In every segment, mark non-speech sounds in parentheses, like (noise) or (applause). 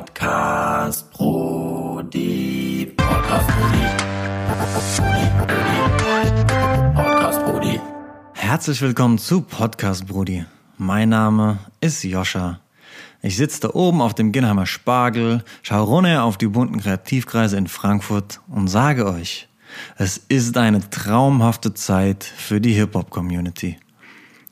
Podcast Brody. Podcast Brody. Podcast Brody. Herzlich willkommen zu Podcast Brudi. Mein Name ist Joscha. Ich sitze da oben auf dem Ginnheimer Spargel, schaue runter auf die bunten Kreativkreise in Frankfurt und sage euch, es ist eine traumhafte Zeit für die Hip-Hop-Community.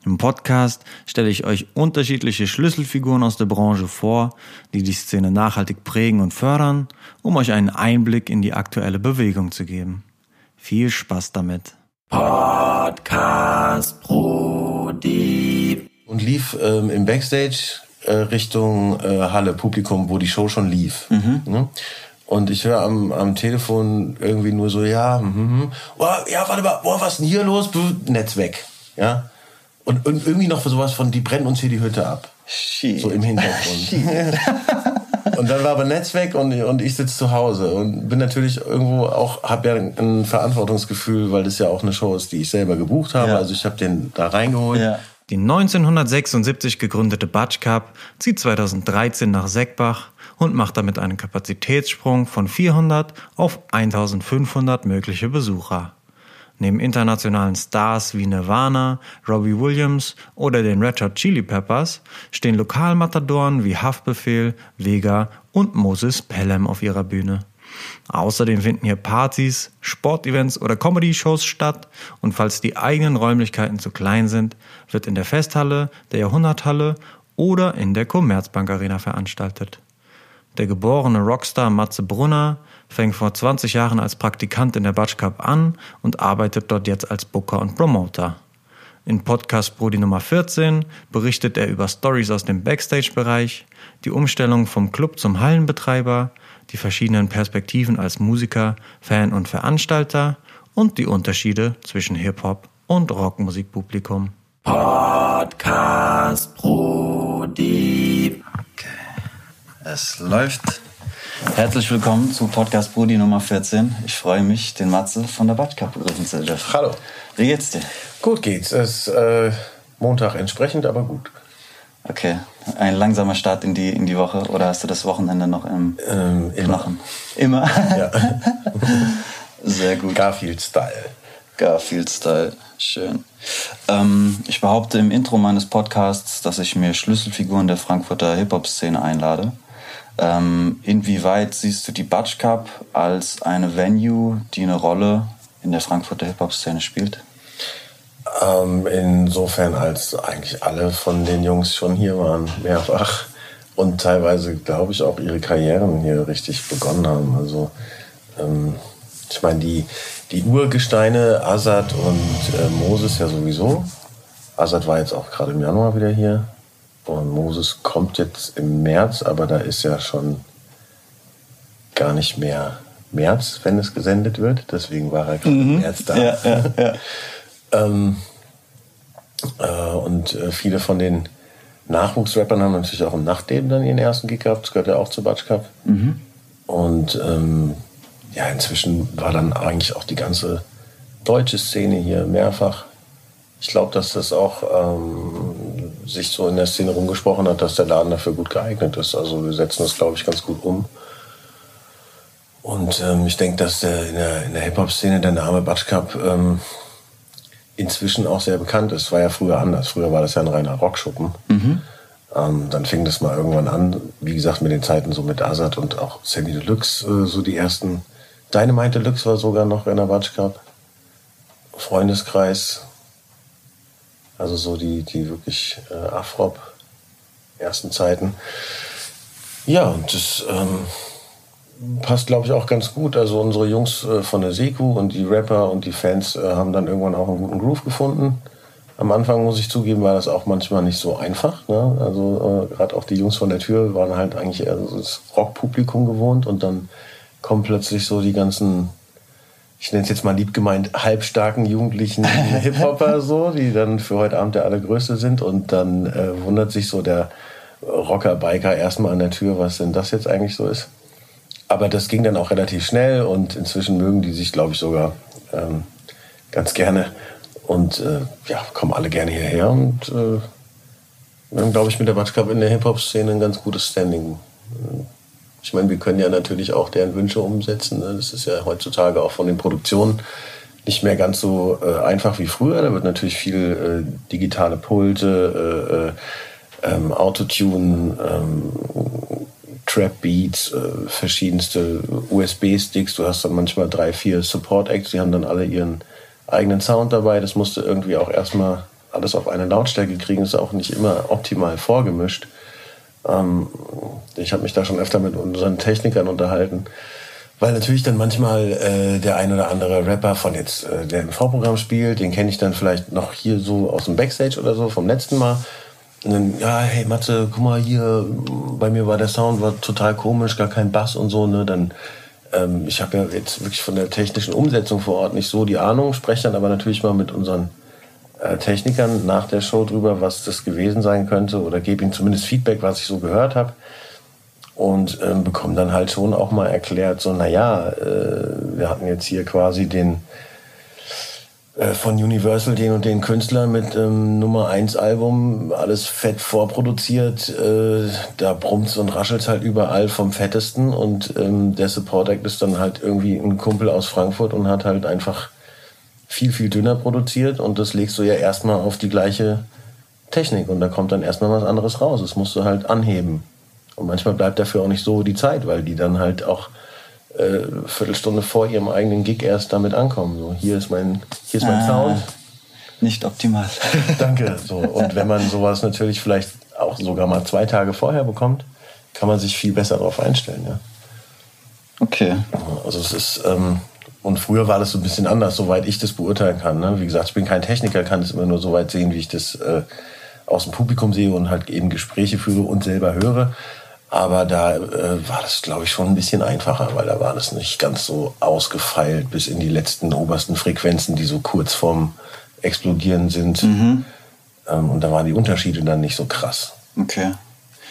Im Podcast stelle ich euch unterschiedliche Schlüsselfiguren aus der Branche vor, die die Szene nachhaltig prägen und fördern, um euch einen Einblick in die aktuelle Bewegung zu geben. Viel Spaß damit. Podcast Brody. und lief ähm, im Backstage äh, Richtung äh, Halle Publikum, wo die Show schon lief. Ne? Und ich höre am, am Telefon irgendwie nur so, ja, mhm, mhm. oh, ja, warte mal, boah, was ist denn hier los? Netz weg. Ja. Und, und irgendwie noch sowas von, die brennen uns hier die Hütte ab. So im Hintergrund. (laughs) (laughs) und dann war aber Netz weg und, und ich sitze zu Hause und bin natürlich irgendwo auch, habe ja ein Verantwortungsgefühl, weil das ja auch eine Show ist, die ich selber gebucht habe. Ja. Also ich habe den da reingeholt. Die 1976 gegründete Batsch Cup zieht 2013 nach Seckbach und macht damit einen Kapazitätssprung von 400 auf 1500 mögliche Besucher. Neben internationalen Stars wie Nirvana, Robbie Williams oder den Red Hot Chili Peppers stehen Lokalmatadoren wie Haftbefehl, Vega und Moses Pelham auf ihrer Bühne. Außerdem finden hier Partys, Sportevents oder Comedy-Shows statt und falls die eigenen Räumlichkeiten zu klein sind, wird in der Festhalle, der Jahrhunderthalle oder in der Commerzbank Arena veranstaltet. Der geborene Rockstar Matze Brunner fängt vor 20 Jahren als Praktikant in der Batsch Cup an und arbeitet dort jetzt als Booker und Promoter. In Podcast Brody Nummer 14 berichtet er über Stories aus dem Backstage-Bereich, die Umstellung vom Club zum Hallenbetreiber, die verschiedenen Perspektiven als Musiker, Fan und Veranstalter und die Unterschiede zwischen Hip-Hop und Rockmusikpublikum. Podcast Brody. Es läuft. Herzlich willkommen zu Podcast Brudi Nummer 14. Ich freue mich, den Matze von der Batschkap begrüßen zu dürfen. Hallo. Wie geht's dir? Gut geht's. Es ist äh, Montag entsprechend, aber gut. Okay, ein langsamer Start in die, in die Woche oder hast du das Wochenende noch im Ähm, immer. Knochen? Immer? Ja. (laughs) Sehr gut. Garfield-Style. Garfield-Style. Schön. Ähm, ich behaupte im Intro meines Podcasts, dass ich mir Schlüsselfiguren der Frankfurter Hip-Hop-Szene einlade. Ähm, inwieweit siehst du die Batsch Cup als eine Venue, die eine Rolle in der Frankfurter Hip-Hop-Szene spielt? Ähm, insofern, als eigentlich alle von den Jungs schon hier waren, mehrfach. Und teilweise, glaube ich, auch ihre Karrieren hier richtig begonnen haben. Also, ähm, ich meine, die, die Urgesteine, Azad und äh, Moses ja sowieso. Azad war jetzt auch gerade im Januar wieder hier. Und Moses kommt jetzt im März, aber da ist ja schon gar nicht mehr März, wenn es gesendet wird. Deswegen war er gerade im März da. ja, ja. Ähm, äh, und äh, viele von den Nachwuchsrappern haben natürlich auch im Nachtleben dann ihren ersten Gig gehabt. Das gehört ja auch zu Batsch Cup. Und ähm, ja, inzwischen war dann eigentlich auch die ganze deutsche Szene hier mehrfach. Ich glaube, dass das auch ähm, sich so in der Szene rumgesprochen hat, dass der Laden dafür gut geeignet ist. Also wir setzen das, glaube ich, ganz gut um. Und ähm, ich denke, dass der, in der, in der Hip-Hop-Szene der Name Batsch Cup ähm, inzwischen auch sehr bekannt ist. War ja früher anders. Früher war das ja ein reiner Rockschuppen. Ähm, dann fing das mal irgendwann an, wie gesagt, mit den Zeiten so mit Azad und auch Sandy Deluxe, äh, so die ersten. Dynamite Deluxe war sogar noch in der Batsch Cup. Freundeskreis. Also so die, die wirklich äh, Afrop ersten Zeiten. Ja, und das ähm, passt, glaube ich, auch ganz gut. Also unsere Jungs äh, von der Seku und die Rapper und die Fans äh, haben dann irgendwann auch einen guten Groove gefunden. Am Anfang, muss ich zugeben, war das auch manchmal nicht so einfach. Ne? Also äh, gerade auch die Jungs von der Tür waren halt eigentlich eher so das Rockpublikum gewohnt und dann kommen plötzlich so die ganzen, ich nenne es jetzt mal lieb gemeint, halbstarken jugendlichen (laughs) Hip-Hopper so, die dann für heute Abend der allergrößte sind und dann äh, wundert sich so der Rocker-Biker erstmal an der Tür, was denn das jetzt eigentlich so ist. Aber das ging dann auch relativ schnell und inzwischen mögen die sich, glaube ich, sogar ähm, ganz gerne und äh, ja, kommen alle gerne hierher und äh, wir haben, glaube ich, mit der Batsch Cup in der Hip-Hop-Szene ein ganz gutes Standing. Ich meine, wir können ja natürlich auch deren Wünsche umsetzen. Ne? Das ist ja heutzutage auch von den Produktionen nicht mehr ganz so äh, einfach wie früher. Da wird natürlich viel äh, digitale Pulte, äh, äh, ähm, Autotune, ähm, Trap Beats, äh, verschiedenste USB-Sticks. Du hast dann manchmal drei, vier Support-Acts, die haben dann alle ihren eigenen Sound dabei. Das musste irgendwie auch erstmal alles auf eine Lautstärke kriegen. Ist auch nicht immer optimal vorgemischt. Ähm, ich habe mich da schon öfter mit unseren Technikern unterhalten. Weil natürlich dann manchmal äh, der ein oder andere Rapper von jetzt, äh, der im Vorprogramm spielt, den kenne ich dann vielleicht noch hier so aus dem Backstage oder so vom letzten Mal. Und dann, ja, hey Matze, guck mal hier, bei mir war der Sound war total komisch, gar kein Bass und so, ne? Dann, ähm, ich habe ja jetzt wirklich von der technischen Umsetzung vor Ort nicht so die Ahnung, spreche dann aber natürlich mal mit unseren Technikern nach der Show drüber, was das gewesen sein könnte oder gebe ihnen zumindest Feedback, was ich so gehört habe. Und ähm, bekomme dann halt schon auch mal erklärt, so, naja, äh, wir hatten jetzt hier quasi den äh, von Universal den und den Künstler mit ähm, Nummer 1 Album, alles fett vorproduziert, äh, da brummt's und raschelt's halt überall vom Fettesten. Und ähm, der Support Act ist dann halt irgendwie ein Kumpel aus Frankfurt und hat halt einfach viel, viel dünner produziert und das legst du ja erstmal auf die gleiche Technik und da kommt dann erstmal was anderes raus. Das musst du halt anheben. Und manchmal bleibt dafür auch nicht so die Zeit, weil die dann halt auch äh, Viertelstunde vor ihrem eigenen Gig erst damit ankommen. So, hier ist mein, hier ist mein ah, Sound. Nicht optimal. (laughs) Danke. So. Und wenn man sowas natürlich vielleicht auch sogar mal zwei Tage vorher bekommt, kann man sich viel besser darauf einstellen. Ja. Okay. Also es ist, ähm, und früher war das so ein bisschen anders, soweit ich das beurteilen kann. Ne? Wie gesagt, ich bin kein Techniker, kann es immer nur so weit sehen, wie ich das äh, aus dem Publikum sehe und halt eben Gespräche führe und selber höre. Aber da äh, war das, glaube ich, schon ein bisschen einfacher, weil da war das nicht ganz so ausgefeilt bis in die letzten obersten Frequenzen, die so kurz vorm Explodieren sind. Mhm. Ähm, und da waren die Unterschiede dann nicht so krass. Okay.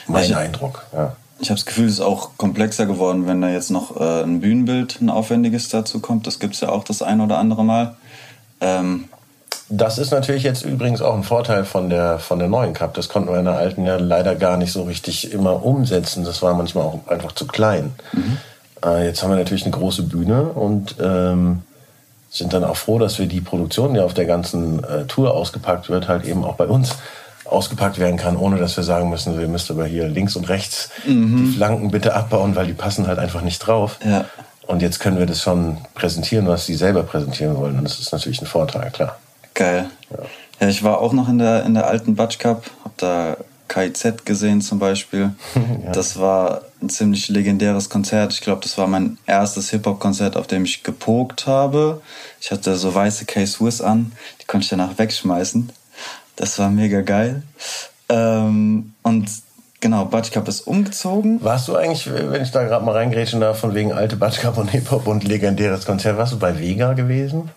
Mein ich, Eindruck, ja. Ich habe das Gefühl, es ist auch komplexer geworden, wenn da jetzt noch äh, ein Bühnenbild, ein aufwendiges dazu kommt. Das gibt es ja auch das ein oder andere Mal. Ähm, das ist natürlich jetzt übrigens auch ein Vorteil von der, von der neuen Cup. Das konnten wir in der alten ja leider gar nicht so richtig immer umsetzen. Das war manchmal auch einfach zu klein. Mhm. Äh, jetzt haben wir natürlich eine große Bühne und ähm, sind dann auch froh, dass wir die Produktion, die auf der ganzen äh, Tour ausgepackt wird, halt eben auch bei uns ausgepackt werden kann, ohne dass wir sagen müssen, wir müsst aber hier links und rechts mhm. die Flanken bitte abbauen, weil die passen halt einfach nicht drauf. Ja. Und jetzt können wir das schon präsentieren, was sie selber präsentieren wollen. Und das ist natürlich ein Vorteil, klar. Geil. Ja. ja, ich war auch noch in der, in der alten Batsch Cup, hab da KIZ gesehen zum Beispiel. (laughs) ja. Das war ein ziemlich legendäres Konzert. Ich glaube, das war mein erstes Hip-Hop-Konzert, auf dem ich gepokt habe. Ich hatte so weiße K-Swiss an, die konnte ich danach wegschmeißen. Das war mega geil. Ähm, und genau, Batsch Cup ist umgezogen. Warst du eigentlich, wenn ich da gerade mal reingrätschen darf, von wegen alte Batsch Cup und Hip-Hop und legendäres Konzert, warst du bei Vega gewesen?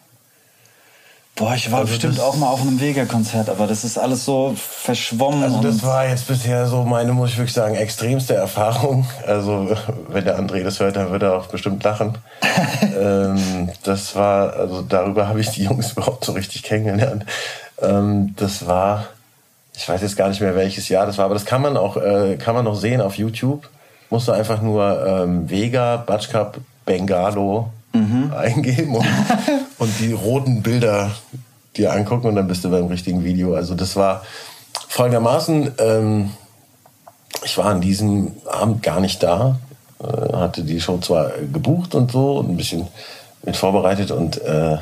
Boah, ich war also bestimmt auch mal auf einem Vega-Konzert, aber das ist alles so verschwommen. Also das war jetzt bisher so meine, muss ich wirklich sagen, extremste Erfahrung. Also (laughs) wenn der André das hört, dann wird er auch bestimmt lachen. (laughs) ähm, das war, also darüber habe ich die Jungs (laughs) überhaupt so richtig kennengelernt. Ähm, das war, ich weiß jetzt gar nicht mehr welches Jahr das war, aber das kann man auch, äh, kann man noch sehen auf YouTube. Musst du einfach nur ähm, Vega, Batsch Cup, Bengalo mhm. (laughs) eingeben und, und die roten Bilder dir angucken und dann bist du beim richtigen Video. Also das war folgendermaßen, ähm, ich war an diesem Abend gar nicht da, äh, hatte die Show zwar gebucht und so und ein bisschen mit vorbereitet und äh,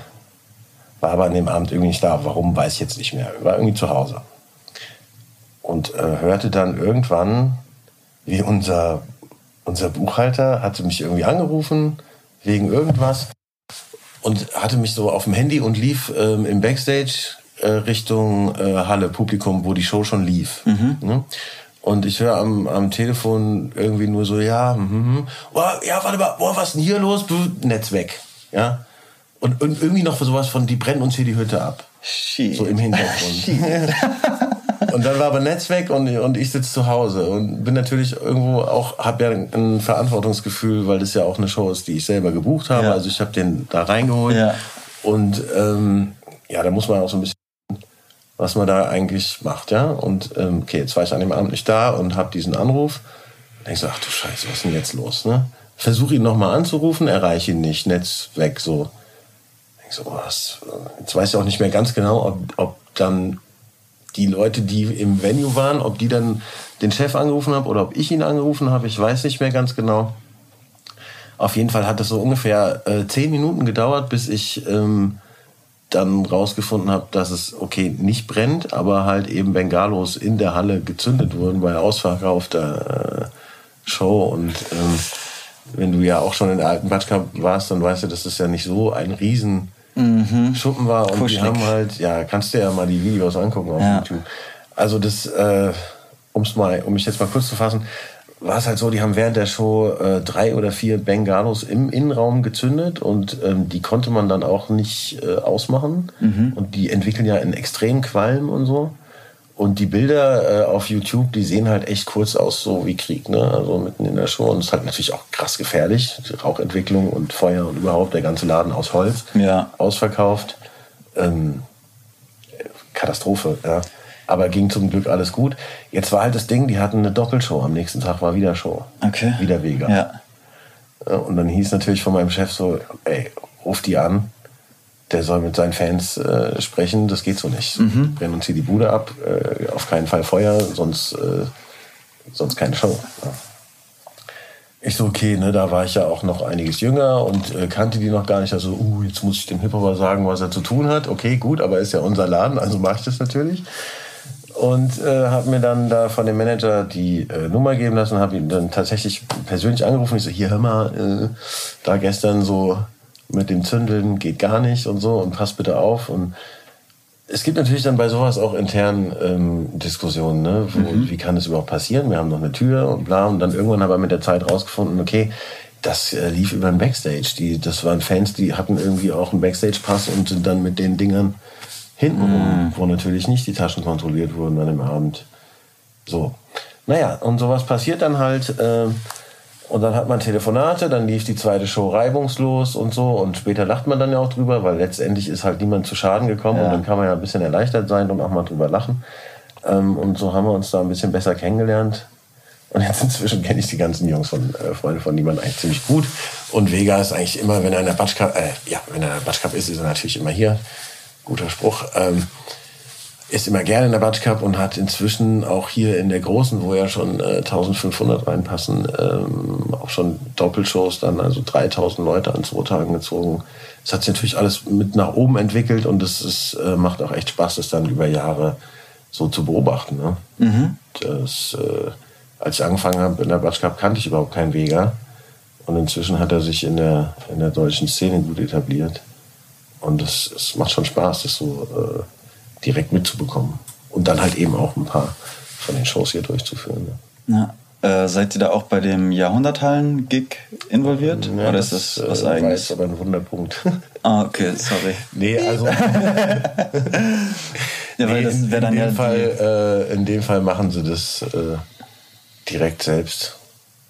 war aber an dem Abend irgendwie nicht da. Warum, weiß ich jetzt nicht mehr. War irgendwie zu Hause. Und äh, hörte dann irgendwann, wie unser, unser Buchhalter hatte mich irgendwie angerufen wegen irgendwas und hatte mich so auf dem Handy und lief ähm, im Backstage äh, Richtung äh, Halle Publikum, wo die Show schon lief. Mhm. Ne? Und ich höre am, am Telefon irgendwie nur so, ja, mm, oh, ja, warte mal, boah, was ist denn hier los? Netz weg. Ja. Und, und irgendwie noch sowas von, die brennen uns hier die Hütte ab. Shit. So im Hintergrund. (laughs) Und dann war aber Netz weg und, und ich sitze zu Hause und bin natürlich irgendwo auch, habe ja ein Verantwortungsgefühl, weil das ja auch eine Show ist, die ich selber gebucht habe. Ja. Also ich habe den da reingeholt. Ja. Und ähm, ja, da muss man auch so ein bisschen, was man da eigentlich macht, ja. Und ähm, okay, jetzt war ich an dem Abend nicht da und habe diesen Anruf. ich so, ach du Scheiße, was ist denn jetzt los, ne? Versuche ihn nochmal anzurufen, erreiche ihn nicht, Netz weg, so. So, was? Jetzt weiß ich auch nicht mehr ganz genau, ob, ob dann die Leute, die im Venue waren, ob die dann den Chef angerufen haben oder ob ich ihn angerufen habe, ich weiß nicht mehr ganz genau. Auf jeden Fall hat es so ungefähr äh, zehn Minuten gedauert, bis ich ähm, dann rausgefunden habe, dass es okay nicht brennt, aber halt eben Bengalos in der Halle gezündet wurden bei ausverkaufter äh, Show und ähm, wenn du ja auch schon in der alten Batschka warst, dann weißt du, dass das ja nicht so ein riesen Schuppen war und Kuschelig. die haben halt, ja, kannst du ja mal die Videos angucken auf Ja. YouTube. Also das, äh, um's mal, um mich jetzt mal kurz zu fassen, war es halt so, die haben während der Show äh, drei oder vier Bengalos im Innenraum gezündet und ähm, die konnte man dann auch nicht äh, ausmachen. Und die entwickeln ja einen extremen Qualm und so. Und die Bilder äh, auf YouTube, die sehen halt echt kurz aus, so wie Krieg, ne? Also mitten in der Show. Und es ist halt natürlich auch krass gefährlich. Die Rauchentwicklung und Feuer und überhaupt der ganze Laden aus Holz. Ja. Ausverkauft. Ähm, Katastrophe, ja. Aber ging zum Glück alles gut. Jetzt war halt das Ding, die hatten eine Doppelshow. Am nächsten Tag war wieder Show. Okay. Wieder Vega. Ja. Ja, Und dann hieß natürlich von meinem Chef so, ey, ruf die an, der soll mit seinen Fans äh, sprechen, das geht so nicht. Mhm. Brennen uns hier die Bude ab, äh, auf keinen Fall Feuer, sonst, äh, sonst keine Show. Ja. Ich so, okay, ne, da war ich ja auch noch einiges jünger und äh, kannte die noch gar nicht. Also, uh, jetzt muss ich dem Hip-Hopper sagen, was er zu tun hat. Okay, gut, aber ist ja unser Laden, also mache ich das natürlich. Und äh, habe mir dann da von dem Manager die äh, Nummer geben lassen, habe ihn dann tatsächlich persönlich angerufen. Ich so, hier, hör mal, äh, da gestern so mit dem Zündeln geht gar nicht und so und pass bitte auf. Und es gibt natürlich dann bei sowas auch intern ähm, Diskussionen, ne? Wo, wie kann das überhaupt passieren? Wir haben noch eine Tür und bla. Und dann irgendwann haben wir mit der Zeit rausgefunden, okay, das äh, lief über ein Backstage. Die, das waren Fans, die hatten irgendwie auch einen Backstage-Pass und sind dann mit den Dingern hintenrum, wo natürlich nicht die Taschen kontrolliert wurden an dem Abend. So. Naja, und sowas passiert dann halt. Äh, und dann hat man Telefonate, dann lief die zweite Show reibungslos und so. Und später lacht man dann ja auch drüber, weil letztendlich ist halt niemand zu Schaden gekommen. Ja. Und dann kann man ja ein bisschen erleichtert sein und auch mal drüber lachen. Ähm, und so haben wir uns da ein bisschen besser kennengelernt. Und jetzt (laughs) inzwischen kenne ich die ganzen Jungs von äh, Freunde von niemand eigentlich ziemlich gut. Und Vega ist eigentlich immer, wenn er in der Batsch Cup, äh, ja, wenn er in der Batsch Cup ist, ist er natürlich immer hier. Guter Spruch. Ähm, ist immer gerne in der Batsch Cup und hat inzwischen auch hier in der großen, wo ja schon äh, 1500 reinpassen, ähm, auch schon Doppelshows dann, also 3000 Leute an zwei Tagen gezogen. Es hat sich natürlich alles mit nach oben entwickelt und es ist, äh, macht auch echt Spaß, das dann über Jahre so zu beobachten. Ne? Das, äh, als ich angefangen habe in der Batsch Cup, kannte ich überhaupt keinen Vega. Und inzwischen hat er sich in der, in der deutschen Szene gut etabliert. Und es, es macht schon Spaß, das so äh, direkt mitzubekommen. Und dann halt eben auch ein paar von den Shows hier durchzuführen. Ja. Äh, seid ihr da auch bei dem Jahrhunderthallen-Gig involviert? Ja, Oder ist das was äh, eigenes? jetzt aber ein Wunderpunkt. (laughs) Ah, okay, sorry. nee, also (laughs) Ja, weil nee, das in, wäre dann in, ja dem die, Fall, äh, in dem Fall machen sie das äh, direkt selbst.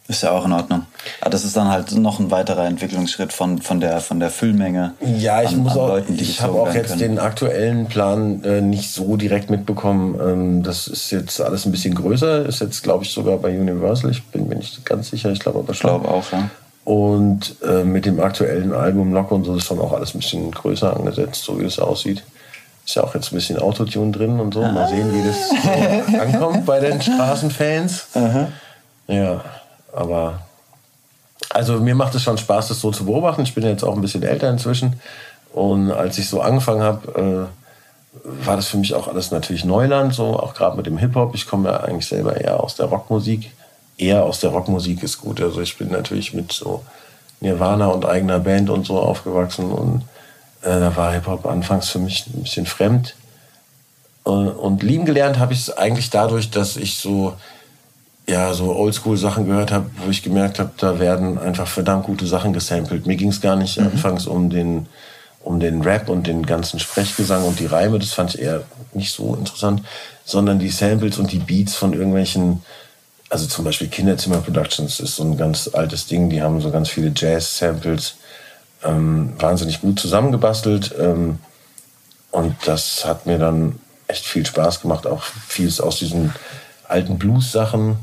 Ist ja auch in Ordnung. Aber das ist dann halt noch ein weiterer Entwicklungsschritt von, von, der, von der Füllmenge. Ja, ich an, muss an auch, Leuten, ich habe auch jetzt können. den aktuellen Plan äh, nicht so direkt mitbekommen. Ähm, das ist jetzt alles ein bisschen größer. Ist jetzt, glaube ich, sogar bei Universal. Ich bin mir nicht ganz sicher. Ich glaube aber Ich schon. glaube auch, ja. Und äh, mit dem aktuellen Album Lock und so ist schon auch alles ein bisschen größer angesetzt, so wie es aussieht. Ist ja auch jetzt ein bisschen Autotune drin und so. Mal sehen, wie das so (laughs) ankommt bei den Straßenfans. Ja, aber also mir macht es schon Spaß, das so zu beobachten. Ich bin jetzt auch ein bisschen älter inzwischen. Und als ich so angefangen habe, äh, war das für mich auch alles natürlich Neuland, so auch gerade mit dem Hip-Hop. Ich komme ja eigentlich selber eher aus der Rockmusik. Eher aus der Rockmusik ist gut. Also ich bin natürlich mit so Nirvana und eigener Band und so aufgewachsen und äh, da war Hip-Hop anfangs für mich ein bisschen fremd. Äh, und lieben gelernt habe ich es eigentlich dadurch, dass ich so ja, so Oldschool-Sachen gehört habe, wo ich gemerkt habe, da werden einfach verdammt gute Sachen gesampelt. Mir ging es gar nicht anfangs um den, um den Rap und den ganzen Sprechgesang und die Reime, das fand ich eher nicht so interessant, sondern die Samples und die Beats von irgendwelchen, also zum Beispiel Kinderzimmer Productions ist so ein ganz altes Ding, die haben so ganz viele Jazz-Samples, ähm, wahnsinnig gut zusammengebastelt ähm, und das hat mir dann echt viel Spaß gemacht, auch vieles aus diesen alten Blues-Sachen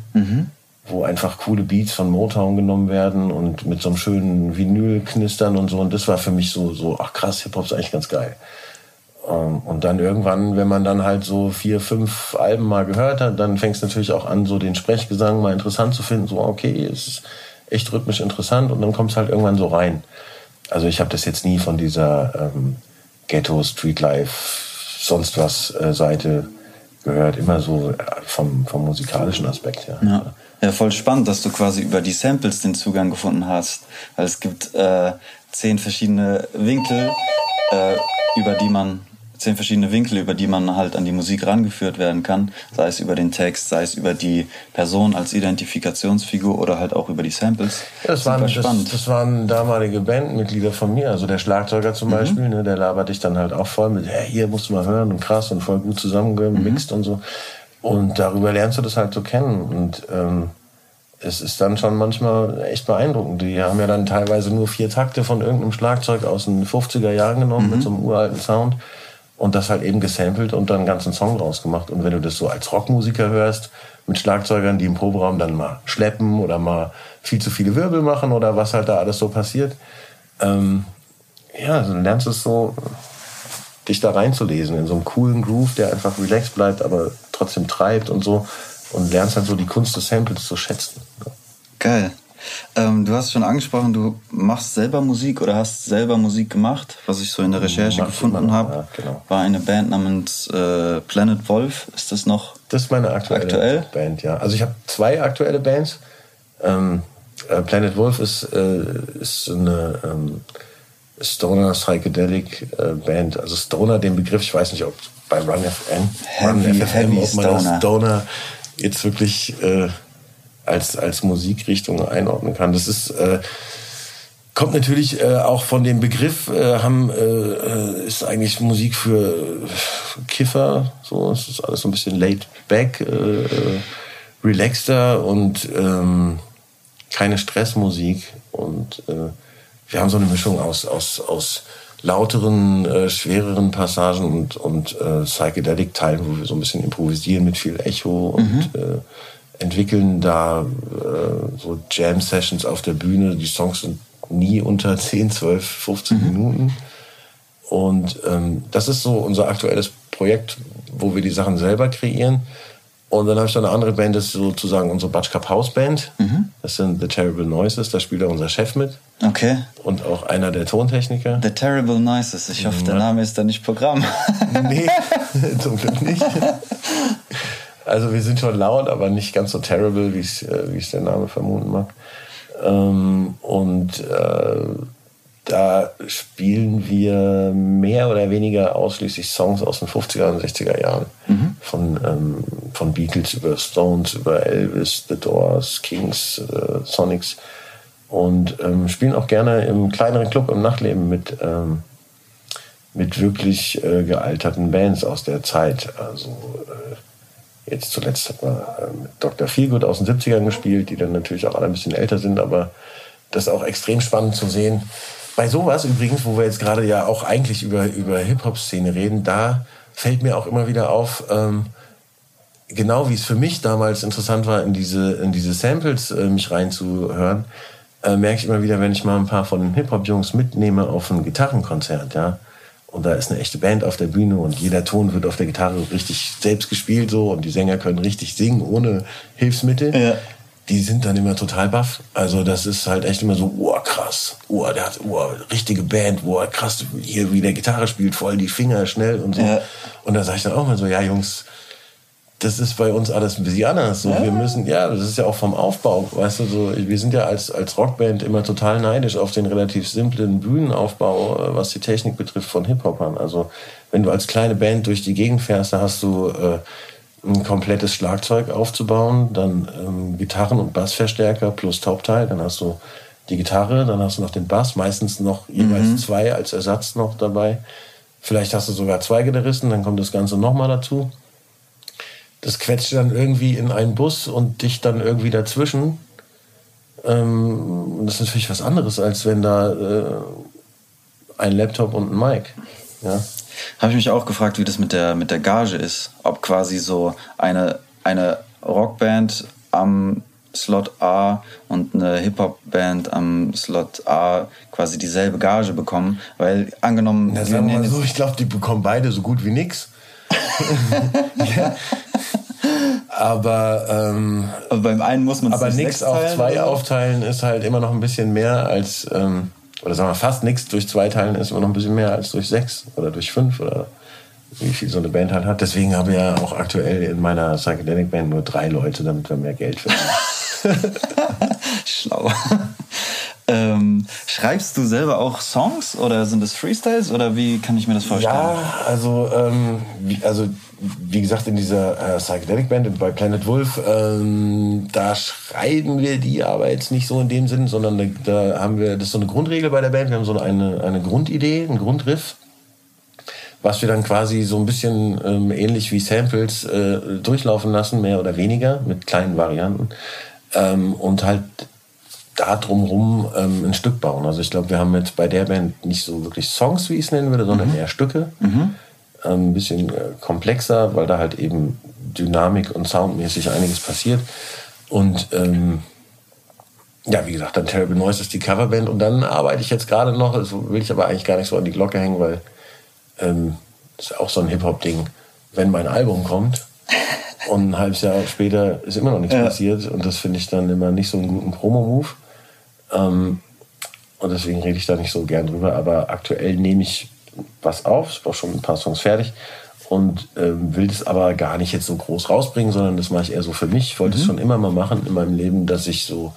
wo einfach coole Beats von Motown genommen werden und mit so einem schönen Vinyl knistern und so. Und das war für mich so, so ach krass, Hip-Hop ist eigentlich ganz geil. Ähm, Und dann irgendwann, wenn man dann halt so vier, fünf Alben mal gehört hat, dann fängt es natürlich auch an, so den Sprechgesang mal interessant zu finden. So, okay, es ist echt rhythmisch interessant und dann kommt es halt irgendwann so rein. Also ich habe das jetzt nie von dieser ähm, Ghetto, Streetlife, sonst was äh, Seite gehört. Immer so äh, vom, vom musikalischen Aspekt her. Ja. ja, voll spannend, dass du quasi über die Samples den Zugang gefunden hast. Weil es gibt äh, zehn verschiedene Winkel, äh, über die man zehn verschiedene Winkel, über die man halt an die Musik rangeführt werden kann, sei es über den Text, sei es über die Person als Identifikationsfigur oder halt auch über die Samples. Ja, das, waren, das, spannend. das waren damalige Bandmitglieder von mir. Also der Schlagzeuger zum Beispiel, ne, der labert dich dann halt auch voll mit, hey, hier musst du mal hören und krass und voll gut zusammengemixt und so. Und darüber lernst du das halt so kennen. Und ähm, es ist dann schon manchmal echt beeindruckend. Die haben ja dann teilweise nur vier Takte von irgendeinem Schlagzeug aus den 50er Jahren genommen mit so einem uralten Sound und das halt eben gesampelt und dann einen ganzen Song draus gemacht. Und wenn du das so als Rockmusiker hörst, mit Schlagzeugern, die im Proberaum dann mal schleppen oder mal viel zu viele Wirbel machen oder was halt da alles so passiert, ähm, ja, dann lernst du es so, dich da reinzulesen in so einem coolen Groove, der einfach relaxed bleibt, aber trotzdem treibt und so und lernst halt so die Kunst des Samples zu schätzen. Geil. Ähm, du hast schon angesprochen, du machst selber Musik oder hast selber Musik gemacht. Was ich so in der Recherche Mach gefunden habe, ja, genau. war eine Band namens äh, Planet Wolf. Ist das noch? Das ist meine aktuelle Aktuell? Band, ja. Also ich habe zwei aktuelle Bands. Ähm, äh, Planet Wolf ist, äh, ist eine ähm, Stoner Psychedelic äh, Band. Also Stoner, den Begriff, ich weiß nicht, ob bei Run FM, Run Heavy- FFM, Heavy ob man Stoner. Stoner jetzt wirklich äh, als, als Musikrichtung einordnen kann. Das ist äh, kommt natürlich äh, auch von dem Begriff, äh, haben, äh, äh, ist eigentlich Musik für äh, Kiffer, so, es ist alles so ein bisschen laid back, äh, äh, relaxter und ähm, keine Stressmusik und äh, wir haben so eine Mischung aus, aus, aus lauteren, äh, schwereren Passagen und, und äh, Psychedelic-Teilen, wo wir so ein bisschen improvisieren mit viel Echo und äh, entwickeln da äh, so Jam-Sessions auf der Bühne. Die Songs sind nie unter 10, 12, 15 Minuten. Und ähm, das ist so unser aktuelles Projekt, wo wir die Sachen selber kreieren. Und dann habe ich noch eine andere Band, das ist sozusagen unsere Batsch Cup House Band. Das sind The Terrible Noises, da spielt auch unser Chef mit Okay. und auch einer der Tontechniker. The Terrible Noises. Ich hoffe, der Name ist da nicht Programm. Nee, (laughs) (laughs) zum Glück nicht. Also wir sind schon laut, aber nicht ganz so terrible, wie es äh, es der Name vermuten mag. Ähm, und äh, da spielen wir mehr oder weniger ausschließlich Songs aus den 50er und 60er Jahren. Von, ähm, von Beatles über Stones, über Elvis, The Doors, Kings, äh, Sonics. Und ähm, spielen auch gerne im kleineren Club im Nachtleben mit, ähm, mit wirklich äh, gealterten Bands aus der Zeit. Also äh, jetzt zuletzt hat man mit Dr. Feelgood aus den 70ern gespielt, die dann natürlich auch alle ein bisschen älter sind, aber das ist auch extrem spannend zu sehen. Bei sowas übrigens, wo wir jetzt gerade ja auch eigentlich über, über Hip-Hop-Szene reden, da fällt mir auch immer wieder auf, ähm, genau wie es für mich damals interessant war, in diese, in diese Samples äh, mich reinzuhören, äh, merke ich immer wieder, wenn ich mal ein paar von den Hip-Hop-Jungs mitnehme auf ein Gitarrenkonzert, ja. Und da ist eine echte Band auf der Bühne und jeder Ton wird auf der Gitarre richtig selbst gespielt so und die Sänger können richtig singen ohne Hilfsmittel. Ja. Die sind dann immer total baff. Also das ist halt echt immer so, oh krass, oh, der hat, oh, richtige Band, oh, krass, hier wie der Gitarre spielt, voll die Finger schnell und so. Ja. Und da sage ich dann auch mal so, ja Jungs, das ist bei uns alles ein bisschen anders. So, Wir müssen, ja, das ist ja auch vom Aufbau, weißt du, so, wir sind ja als, als Rockband immer total neidisch auf den relativ simplen Bühnenaufbau, äh, was die Technik betrifft von Hip-Hopern. Also, wenn du als kleine Band durch die Gegend fährst, da hast du äh, ein komplettes Schlagzeug aufzubauen, dann ähm, Gitarren- und Bassverstärker plus Taubteil, dann hast du die Gitarre, dann hast du noch den Bass, meistens noch jeweils zwei als Ersatz noch dabei. Vielleicht hast du sogar zwei Gitarristen, dann kommt das Ganze nochmal dazu das quetscht dann irgendwie in einen Bus und dich dann irgendwie dazwischen. Ähm, das ist natürlich was anderes, als wenn da äh, ein Laptop und ein Mic. Ja. Habe ich mich auch gefragt, wie das mit der, mit der Gage ist. Ob quasi so eine, eine Rockband am Slot A und eine Hip-Hop-Band am Slot A quasi dieselbe Gage bekommen? Weil angenommen, Na, sagen wir mal so, ich glaube, die bekommen beide so gut wie nix. (laughs) (laughs) ja. Aber, ähm, aber beim einen muss man es aber sechs auf zwei oder aufteilen ist halt immer noch ein bisschen mehr als, ähm, oder sagen wir fast nix durch zwei teilen ist immer noch ein bisschen mehr als durch sechs oder durch fünf oder wie viel so eine Band halt hat. Deswegen habe ich ja auch aktuell in meiner Psychedelic Band nur drei Leute, damit wir mehr Geld verdienen. (laughs) (laughs) Schlau. ähm, schreibst du selber auch Songs oder sind es Freestyles oder wie kann ich mir das vorstellen? Ja, also, ähm, also wie gesagt, in dieser äh, Psychedelic Band bei Planet Wolf, ähm, da schreiben wir die aber jetzt nicht so in dem Sinn, sondern da, da haben wir, das ist so eine Grundregel bei der Band, wir haben so eine, eine Grundidee, einen Grundriff, was wir dann quasi so ein bisschen ähm, ähnlich wie Samples äh, durchlaufen lassen, mehr oder weniger, mit kleinen Varianten. Ähm, und halt da drumrum ähm, ein Stück bauen. Also ich glaube, wir haben jetzt bei der Band nicht so wirklich Songs, wie ich es nennen würde, sondern eher Stücke. Ähm, ein bisschen äh, komplexer, weil da halt eben Dynamik und soundmäßig einiges passiert. Und ähm, ja, wie gesagt, dann Terrible Noise ist die Coverband und dann arbeite ich jetzt gerade noch, das will ich aber eigentlich gar nicht so an die Glocke hängen, weil ähm, das ist ja auch so ein Hip-Hop-Ding, wenn mein Album kommt (laughs) und ein halbes Jahr später ist immer noch nichts Ja. passiert und das finde ich dann immer nicht so einen guten Promo-Move. Ähm, und deswegen rede ich da nicht so gern drüber, aber aktuell nehme ich was auf, ich habe auch schon ein paar Songs fertig und ähm, will das aber gar nicht jetzt so groß rausbringen, sondern das mache ich eher so für mich. Ich wollte es schon immer mal machen in meinem Leben, dass ich so,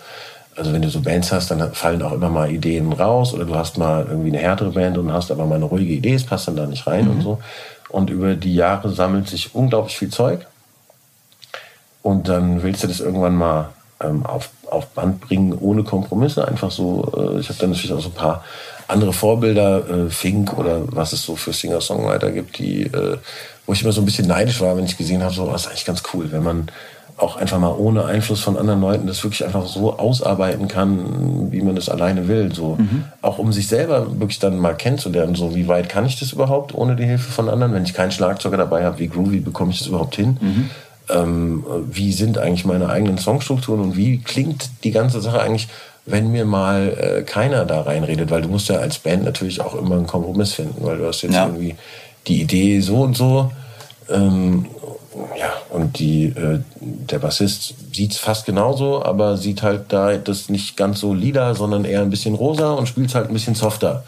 also wenn du so Bands hast, dann fallen auch immer mal Ideen raus oder du hast mal irgendwie eine härtere Band und hast aber mal eine ruhige Idee, es passt dann da nicht rein und so. Und über die Jahre sammelt sich unglaublich viel Zeug und dann willst du das irgendwann mal ähm, auf, auf Band bringen, ohne Kompromisse. Einfach so, äh, ich habe dann natürlich auch so ein paar andere Vorbilder, äh, Fink oder was es so für Singer-Songwriter gibt, die, äh, wo ich immer so ein bisschen neidisch war, wenn ich gesehen habe, so, das ist eigentlich ganz cool, wenn man auch einfach mal ohne Einfluss von anderen Leuten das wirklich einfach so ausarbeiten kann, wie man das alleine will. So. Auch um sich selber wirklich dann mal kennenzulernen, so wie weit kann ich das überhaupt ohne die Hilfe von anderen? Wenn ich keinen Schlagzeuger dabei habe, wie groovy bekomme ich das überhaupt hin? ähm, wie sind eigentlich meine eigenen Songstrukturen und wie klingt die ganze Sache eigentlich, wenn mir mal äh, keiner da reinredet, weil du musst ja als Band natürlich auch immer einen Kompromiss finden, weil du hast jetzt Ja. irgendwie die Idee so und so, ähm, ja, und die, äh, der Bassist sieht's fast genauso, aber sieht halt da das nicht ganz so lila, sondern eher ein bisschen rosa und spielt's halt ein bisschen softer.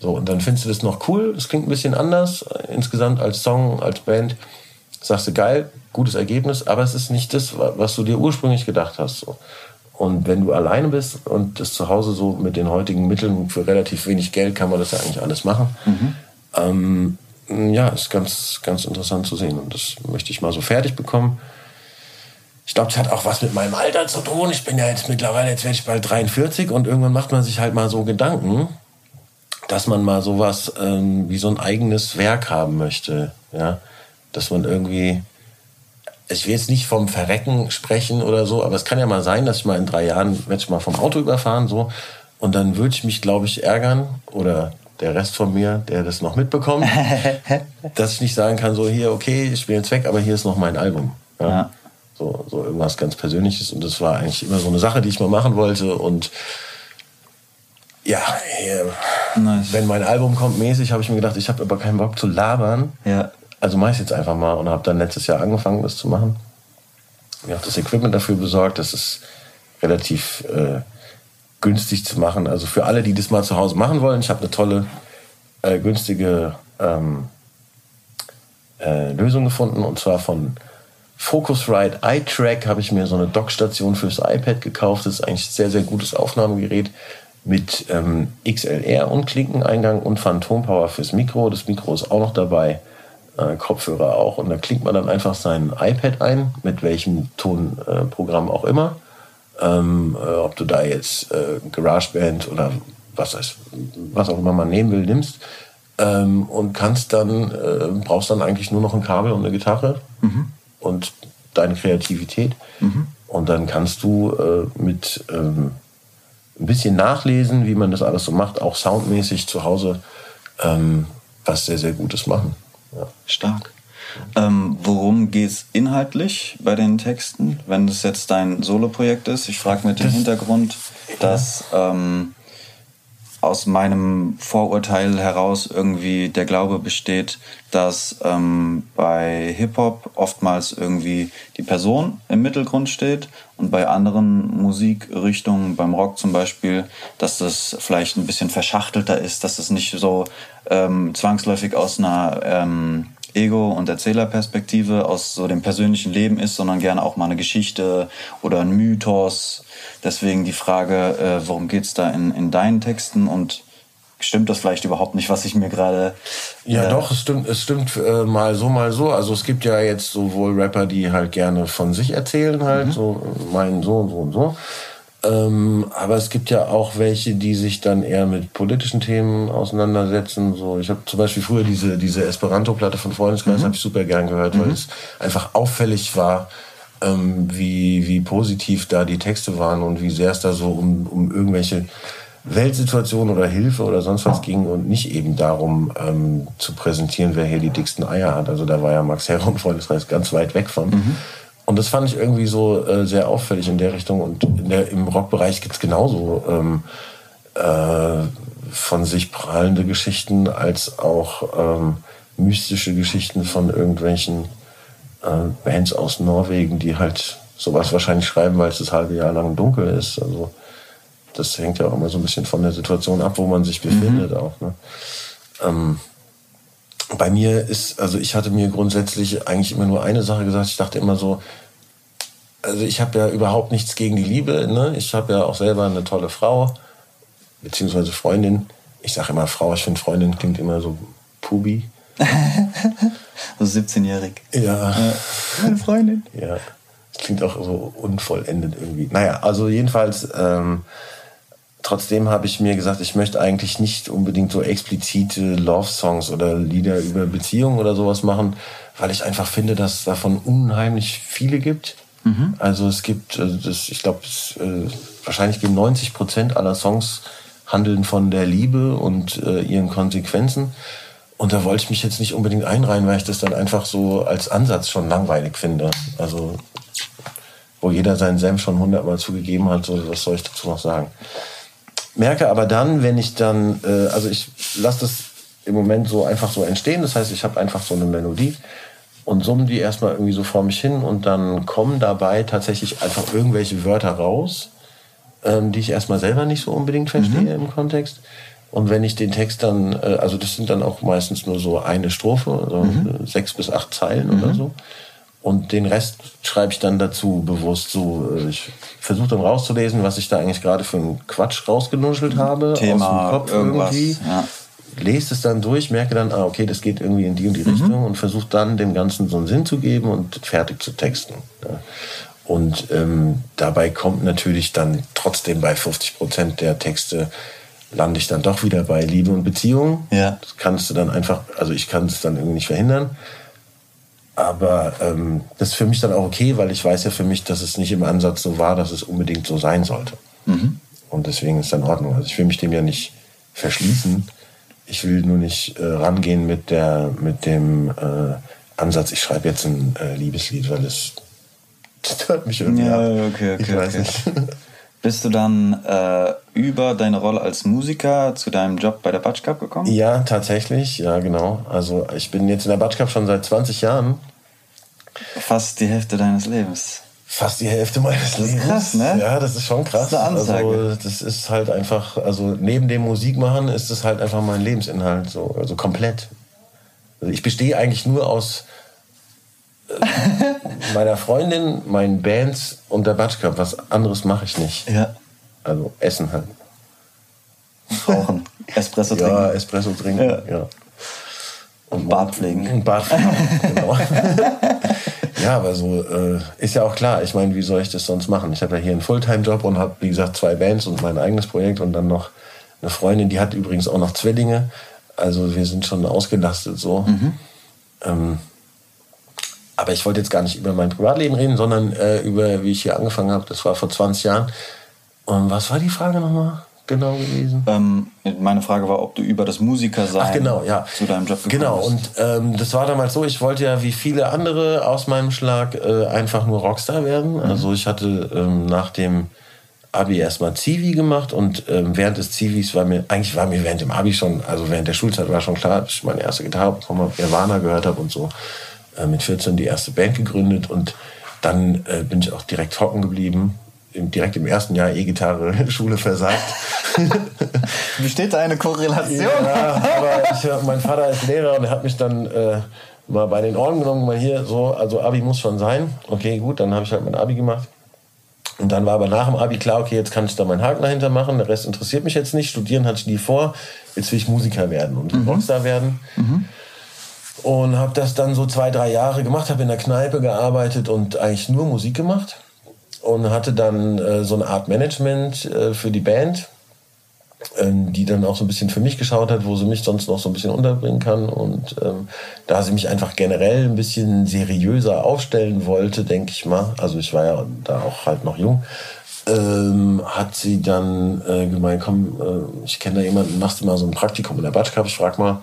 So, und dann findest du das noch cool, das klingt ein bisschen anders, äh, insgesamt als Song, als Band sagst du geil, gutes Ergebnis, aber es ist nicht das, wa- was du dir ursprünglich gedacht hast. So. Und wenn du alleine bist und das zu Hause so mit den heutigen Mitteln für relativ wenig Geld kann man das ja eigentlich alles machen. Ähm, ja, ist ganz, ganz interessant zu sehen und das möchte ich mal so fertig bekommen. Ich glaube, das hat auch was mit meinem Alter zu tun. Ich bin ja jetzt mittlerweile, jetzt werde ich bald 43 und irgendwann macht man sich halt mal so Gedanken, dass man mal sowas ähm, wie so ein eigenes Werk haben möchte. Ja? Dass man irgendwie, ich will jetzt nicht vom Verrecken sprechen oder so, aber es kann ja mal sein, dass ich mal in drei Jahren, werde ich mal vom Auto überfahren, so, und dann würde ich mich, glaube ich, ärgern oder der Rest von mir, der das noch mitbekommt, (laughs) dass ich nicht sagen kann, so hier, okay, ich bin jetzt weg, aber hier ist noch mein Album. Ja? Ja. So, so irgendwas ganz Persönliches und das war eigentlich immer so eine Sache, die ich mal machen wollte und ja, Nice. wenn mein Album kommt mäßig, habe ich mir gedacht, ich habe aber keinen Bock zu labern. Ja. Also mache ich jetzt einfach mal und habe dann letztes Jahr angefangen, das zu machen. Mir auch das Equipment dafür besorgt. Das ist relativ äh, günstig zu machen. Also für alle, die das mal zu Hause machen wollen, ich habe eine tolle, äh, günstige ähm, äh, Lösung gefunden und zwar von Focusrite iTrack habe ich mir so eine Dockstation fürs iPad gekauft. Das ist eigentlich ein sehr, sehr gutes Aufnahmegerät mit ähm, XLR und Klinkeneingang und Phantompower fürs Mikro. Das Mikro ist auch noch dabei, äh, Kopfhörer auch. Und da klingt man dann einfach sein iPad ein, mit welchem Tonprogramm Programm auch immer. Ähm, äh, ob du da jetzt äh, GarageBand oder was, heißt, was auch immer man nehmen will, nimmst. Ähm, und kannst dann, äh, brauchst dann eigentlich nur noch ein Kabel und eine Gitarre und deine Kreativität. Und dann kannst du äh, mit ähm, ein bisschen nachlesen, wie man das alles so macht, auch soundmäßig zu Hause ähm, was sehr, sehr Gutes machen. Ja. Stark. Ähm, worum geht's inhaltlich bei den Texten, wenn das jetzt dein Soloprojekt ist? Ich frage mit dem Hintergrund, dass ähm, aus meinem Vorurteil heraus irgendwie der Glaube besteht, dass ähm, bei Hip-Hop oftmals irgendwie die Person im Mittelgrund steht und bei anderen Musikrichtungen, beim Rock zum Beispiel, dass das vielleicht ein bisschen verschachtelter ist, dass es nicht so ähm, zwangsläufig aus einer ähm, Ego- und Erzählerperspektive aus so dem persönlichen Leben ist, sondern gerne auch mal eine Geschichte oder ein Mythos. Deswegen die Frage, äh, worum geht's da in, in deinen Texten und stimmt das vielleicht überhaupt nicht, was ich mir gerade. Ja, äh, doch, es stimmt, es stimmt äh, mal so, mal so. Also es gibt ja jetzt sowohl Rapper, die halt gerne von sich erzählen, halt, so meinen so und so und so. Ähm, aber es gibt ja auch welche, die sich dann eher mit politischen Themen auseinandersetzen. So, ich habe zum Beispiel früher diese, diese Esperanto-Platte von Freundeskreis, habe ich super gern gehört, weil es einfach auffällig war, ähm, wie, wie positiv da die Texte waren und wie sehr es da so um, um irgendwelche Weltsituationen oder Hilfe oder sonst was ging und nicht eben darum ähm, zu präsentieren, wer hier die dicksten Eier hat. Also da war ja Max Herre und Freundeskreis ganz weit weg von. Und das fand ich irgendwie so äh, sehr auffällig in der Richtung. Und in der, im Rockbereich gibt's genauso ähm, äh, von sich prahlende Geschichten als auch ähm, mystische Geschichten von irgendwelchen äh, Bands aus Norwegen, die halt sowas wahrscheinlich schreiben, weil es das halbe Jahr lang dunkel ist. Also das hängt ja auch immer so ein bisschen von der Situation ab, wo man sich befindet auch. Ne? Ähm, bei mir ist, also ich hatte mir grundsätzlich eigentlich immer nur eine Sache gesagt. Ich dachte immer so, also ich habe ja überhaupt nichts gegen die Liebe. Ne? Ich habe ja auch selber eine tolle Frau, beziehungsweise Freundin. Ich sage immer Frau, ich finde Freundin klingt immer so pubi. (laughs) so 17-jährig. Ja. Meine Freundin. Ja, das klingt auch so unvollendet irgendwie. Naja, also jedenfalls, ähm, trotzdem habe ich mir gesagt, ich möchte eigentlich nicht unbedingt so explizite Love-Songs oder Lieder über Beziehungen oder sowas machen, weil ich einfach finde, dass es davon unheimlich viele gibt. Also es gibt, äh, das, ich glaube, äh, wahrscheinlich gehen 90 Prozent aller Songs handeln von der Liebe und äh, ihren Konsequenzen. Und da wollte ich mich jetzt nicht unbedingt einreihen, weil ich das dann einfach so als Ansatz schon langweilig finde. Also, wo jeder seinen Senf schon hundertmal zugegeben hat, so, was soll ich dazu noch sagen? Merke aber dann, wenn ich dann, äh, also ich lasse das im Moment so einfach so entstehen. Das heißt, ich habe einfach so eine Melodie und summe die erstmal irgendwie so vor mich hin und dann kommen dabei tatsächlich einfach irgendwelche Wörter raus, ähm, die ich erstmal selber nicht so unbedingt verstehe im Kontext. Und wenn ich den Text dann, äh, also das sind dann auch meistens nur so eine Strophe, also äh, sechs bis acht Zeilen oder so. Und den Rest schreibe ich dann dazu bewusst so. äh, Ich versuche dann rauszulesen, was ich da eigentlich gerade für einen Quatsch rausgenuschelt habe. Thema, aus dem Kopf irgendwas, irgendwie. ja. Lese es dann durch, merke dann, ah, okay, das geht irgendwie in die und die Richtung und versuche dann dem Ganzen so einen Sinn zu geben und fertig zu texten. Ja. Und ähm, dabei kommt natürlich dann trotzdem bei 50 Prozent der Texte lande ich dann doch wieder bei Liebe und Beziehung. Ja. Das kannst du dann einfach, also ich kann es dann irgendwie nicht verhindern. Aber ähm, das ist für mich dann auch okay, weil ich weiß ja für mich, dass es nicht im Ansatz so war, dass es unbedingt so sein sollte. Und deswegen ist dann in Ordnung. Also ich will mich dem ja nicht verschließen. Ich will nur nicht äh, rangehen mit, der, mit dem äh, Ansatz, ich schreibe jetzt ein äh, Liebeslied, weil es stört (laughs) mich irgendwie Ja, ab. okay, okay, ich weiß okay. nicht. (laughs) Bist du dann äh, über deine Rolle als Musiker zu deinem Job bei der Batsch Cup gekommen? Ja, tatsächlich, ja, genau. Also ich bin jetzt in der Batsch Cup schon seit 20 Jahren. Fast die Hälfte deines Lebens. Fast die Hälfte meines Lebens. krass, ne? Ja, das ist schon krass. Das ist eine Ansage. Also, das ist halt einfach, also neben dem Musikmachen ist es halt einfach mein Lebensinhalt, so, also komplett. Also ich bestehe eigentlich nur aus meiner Freundin, meinen Bands und der Batsch Cup. Was anderes mache ich nicht. Ja. Also Essen halt. Rauchen. Espresso Ja, trinken. Espresso trinken, Ja. ja. Und Bart pflegen. Und Bart pflegen, genau. (laughs) ja, aber so äh, ist ja auch klar. Ich meine, wie soll ich das sonst machen? Ich habe ja hier einen Fulltime-Job und habe, wie gesagt, zwei Bands und mein eigenes Projekt und dann noch eine Freundin, die hat übrigens auch noch Zwillinge. Also wir sind schon ausgelastet so. Ähm, aber ich wollte jetzt gar nicht über mein Privatleben reden, sondern äh, über, wie ich hier angefangen habe. Das war vor 20 Jahren. Und was war die Frage nochmal? genau gewesen? Ähm, meine Frage war, ob du über das Musikersein Ach, genau, ja. zu deinem Job gekommen Genau, bist. und ähm, das war damals so, ich wollte ja wie viele andere aus meinem Schlag äh, einfach nur Rockstar werden. Also ich hatte ähm, nach dem Abi erstmal Zivi gemacht und ähm, während des Zivis war mir, eigentlich war mir während dem Abi schon, also während der Schulzeit war schon klar, dass ich meine erste Gitarre bekommen habe, Nirvana gehört habe und so. Äh, mit 14 die erste Band gegründet und dann äh, bin ich auch direkt hocken geblieben. Im, direkt im ersten Jahr E-Gitarre, (laughs) Schule versagt. (laughs) Besteht da eine Korrelation? Ja, aber ich, äh, mein Vater ist Lehrer und er hat mich dann äh, mal bei den Ohren genommen, mal hier so, also Abi muss schon sein. Okay, gut, dann habe ich halt mein Abi gemacht. Und dann war aber nach dem Abi klar, okay, jetzt kann ich da meinen Haken dahinter machen. Der Rest interessiert mich jetzt nicht. Studieren hatte ich nie vor. Jetzt will ich Musiker werden und Rockstar werden. Und habe das dann so zwei, drei Jahre gemacht, habe in der Kneipe gearbeitet und eigentlich nur Musik gemacht. Und hatte dann äh, so eine Art Management äh, für die Band ähm, die dann auch so ein bisschen für mich geschaut hat, wo sie mich sonst noch so ein bisschen unterbringen kann. Und ähm, da sie mich einfach generell ein bisschen seriöser aufstellen wollte, denke ich mal, also ich war ja da auch halt noch jung, ähm, hat sie dann äh, gemeint, komm, äh, ich kenne da jemanden, machst du mal so ein Praktikum in der Batsch Cup, ich frag mal,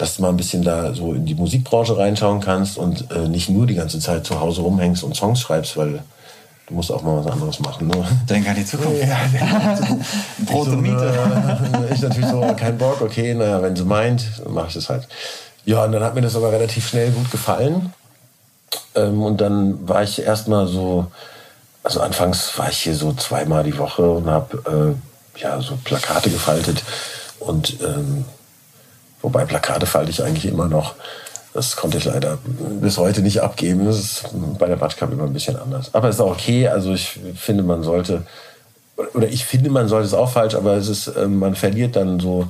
dass du mal ein bisschen da so in die Musikbranche reinschauen kannst und äh, nicht nur die ganze Zeit zu Hause rumhängst und Songs schreibst, weil du musst auch mal was anderes machen. Ne? Denk an die Zukunft. Ja, (laughs) Brot so, und Miete. äh, (laughs) ich natürlich so, kein Bock, okay, naja, wenn sie meint, mache ich das halt. Ja, und dann hat mir das aber relativ schnell gut gefallen. Ähm, und dann war ich erstmal so, also anfangs war ich hier so zweimal die Woche und habe äh, ja so Plakate gefaltet. Und ähm, wobei Plakate falte ich eigentlich immer noch. Das konnte ich leider bis heute nicht abgeben. Das ist bei der Batschkap immer ein bisschen anders. Aber es ist auch okay. Also ich finde, man sollte, oder ich finde, man sollte es auch falsch, aber es ist, äh, man verliert dann so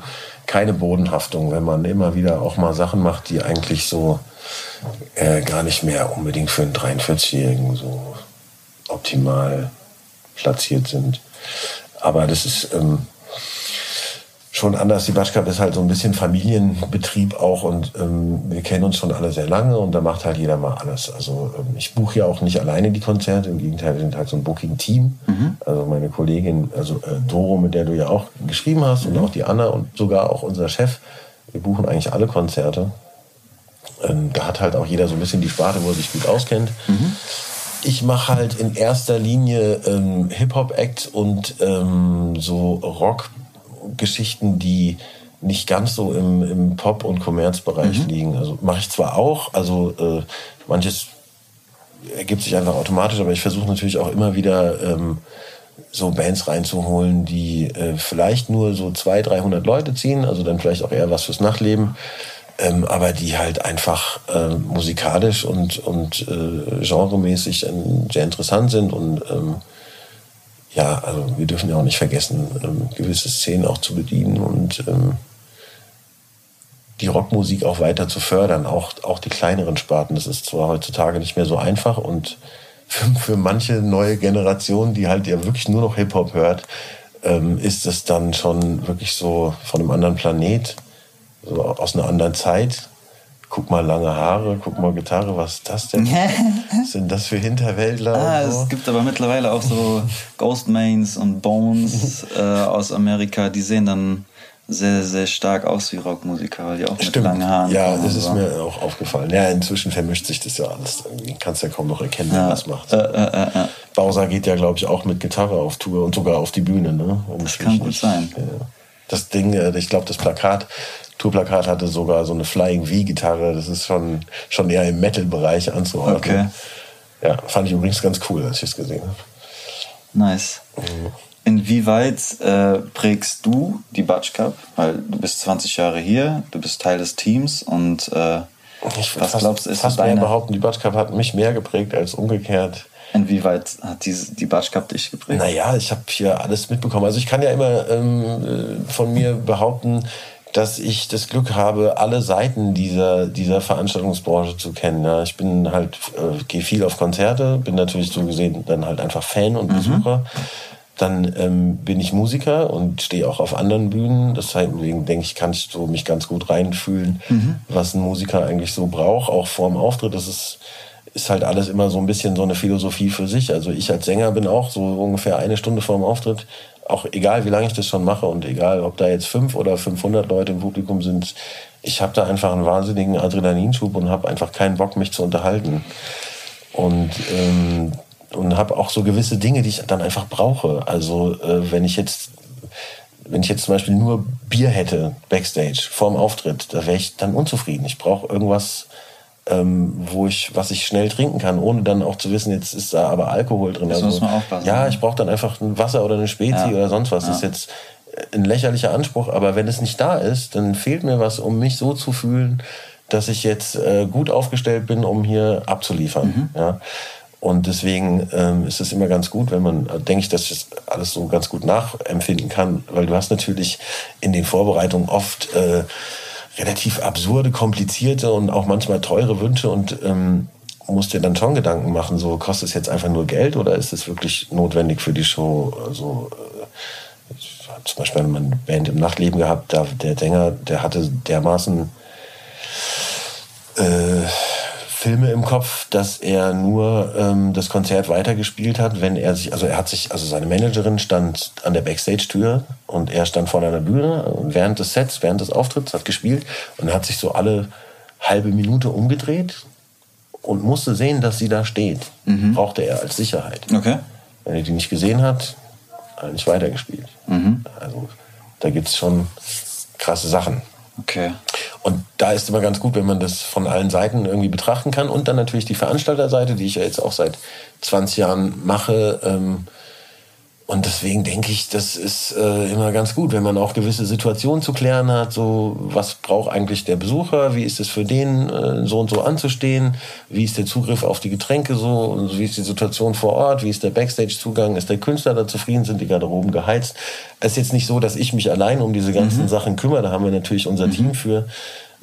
keine Bodenhaftung, wenn man immer wieder auch mal Sachen macht, die eigentlich so äh, gar nicht mehr unbedingt für einen 43-Jährigen so optimal platziert sind. Aber das ist ähm, schon anders. Die Batschkap ist halt so ein bisschen Familienbetrieb auch und ähm, wir kennen uns schon alle sehr lange und da macht halt jeder mal alles. Also ähm, ich buche ja auch nicht alleine die Konzerte, im Gegenteil, wir sind halt so ein Booking-Team. Also meine Kollegin, also äh, Doro, mit der du ja auch geschrieben hast und auch die Anna und sogar auch unser Chef, wir buchen eigentlich alle Konzerte. Ähm, da hat halt auch jeder so ein bisschen die Sparte, wo er sich gut auskennt. Ich mache halt in erster Linie ähm, Hip-Hop-Act und ähm, so Rock-Geschichten, die nicht ganz so im, im Pop- und Kommerzbereich liegen. Also mache ich zwar auch, also äh, manches ergibt sich einfach automatisch, aber ich versuche natürlich auch immer wieder ähm, so Bands reinzuholen, die äh, vielleicht nur so 200, 300 Leute ziehen, also dann vielleicht auch eher was fürs Nachleben, ähm, aber die halt einfach äh, musikalisch und, und äh, genremäßig ähm, sehr interessant sind und ähm, ja, also wir dürfen ja auch nicht vergessen, ähm, gewisse Szenen auch zu bedienen und ähm, die Rockmusik auch weiter zu fördern, auch, auch die kleineren Sparten. Das ist zwar heutzutage nicht mehr so einfach und (laughs) für, für manche neue Generation, die halt ja wirklich nur noch Hip-Hop hört, ähm, ist es dann schon wirklich so von einem anderen Planet, so aus einer anderen Zeit. Guck mal lange Haare, guck mal Gitarre, was ist das denn? (laughs) was sind das für Hinterwäldler? Ah, so? es gibt aber mittlerweile auch so Ghostmains und Bones (laughs) äh, aus Amerika, die sehen dann sehr, sehr stark aus wie Rockmusiker, weil die auch mit langen Haaren Ja, das ist so. mir auch aufgefallen. Ja, inzwischen vermischt sich das ja alles. Irgendwie kannst ja kaum noch erkennen, wer Ja. was macht. Äh, äh, äh, äh. Bowser geht ja, glaube ich, auch mit Gitarre auf Tour und sogar auf die Bühne. Ne? Das kann gut sein. Ja. Das Ding, äh, ich glaube, das Plakat, Tourplakat hatte sogar so eine Flying V-Gitarre. Das ist schon, schon eher im Metal-Bereich anzuordnen. Okay. Ja, fand ich übrigens ganz cool, als ich es gesehen habe. Nice. Inwieweit äh, prägst du die Batsch Cup? Weil du bist 20 Jahre hier, du bist Teil des Teams und äh, Ich was fast, glaubst du, ist fast mehr deine... behaupten, die Batsch Cup hat mich mehr geprägt als umgekehrt. Inwieweit hat diese, die Batsch Cup dich geprägt? Naja, ich habe hier alles mitbekommen. Also ich kann ja immer ähm, äh, von mir behaupten, dass ich das Glück habe, alle Seiten dieser, dieser Veranstaltungsbranche zu kennen. Ja, ich bin halt, äh, gehe viel auf Konzerte, bin natürlich so gesehen dann halt einfach Fan und Besucher. Dann ähm, bin ich Musiker und stehe auch auf anderen Bühnen. Deswegen denke ich, kann ich so mich ganz gut reinfühlen, was ein Musiker eigentlich so braucht, auch vor dem Auftritt. Das ist, ist halt alles immer so ein bisschen so eine Philosophie für sich. Also ich als Sänger bin auch so ungefähr eine Stunde vor dem Auftritt auch egal, wie lange ich das schon mache und egal, ob da jetzt fünf oder 500 Leute im Publikum sind, ich habe da einfach einen wahnsinnigen Adrenalinschub und habe einfach keinen Bock, mich zu unterhalten. Und, ähm, und habe auch so gewisse Dinge, die ich dann einfach brauche. Also äh, wenn ich jetzt wenn ich jetzt zum Beispiel nur Bier hätte backstage vorm Auftritt, da wäre ich dann unzufrieden. Ich brauche irgendwas, ähm, wo ich, was ich schnell trinken kann, ohne dann auch zu wissen, jetzt ist da aber Alkohol drin. Das also, muss man aufpassen. Ja, ich brauche dann einfach ein Wasser oder eine Spezi Ja. oder sonst was. Das ist Ja. jetzt ein lächerlicher Anspruch, aber wenn es nicht da ist, dann fehlt mir was, um mich so zu fühlen, dass ich jetzt äh, gut aufgestellt bin, um hier abzuliefern. Ja. Und deswegen ähm, ist es immer ganz gut, wenn man, äh, denke ich, dass ich das alles so ganz gut nachempfinden kann, weil du hast natürlich in den Vorbereitungen oft äh, relativ absurde, komplizierte und auch manchmal teure Wünsche und ähm, musst dir dann schon Gedanken machen, so kostet es jetzt einfach nur Geld oder ist es wirklich notwendig für die Show? Also äh, zum Beispiel mal eine Band im Nachtleben gehabt, da der Sänger, der hatte dermaßen äh, Filme im Kopf, dass er nur ähm, das Konzert weitergespielt hat, wenn er sich, also er hat sich, also seine Managerin stand an der Backstage-Tür und er stand vor einer Bühne und während des Sets, während des Auftritts hat gespielt und hat sich so alle halbe Minute umgedreht und musste sehen, dass sie da steht. Brauchte er als Sicherheit. Okay. Wenn er die nicht gesehen hat, hat er nicht weitergespielt. Also da gibt's schon krasse Sachen. Okay. Und da ist immer ganz gut, wenn man das von allen Seiten irgendwie betrachten kann. Und dann natürlich die Veranstalterseite, die ich ja jetzt auch seit 20 Jahren mache. Ähm, und deswegen denke ich, das ist äh, immer ganz gut, wenn man auch gewisse Situationen zu klären hat. So, was braucht eigentlich der Besucher? Wie ist es für den, äh, so und so anzustehen? Wie ist der Zugriff auf die Getränke so? Und wie ist die Situation vor Ort? Wie ist der Backstage-Zugang? Ist der Künstler da zufrieden? Sind die Garderoben geheizt? Es ist jetzt nicht so, dass ich mich allein um diese ganzen Sachen kümmere. Da haben wir natürlich unser Team für.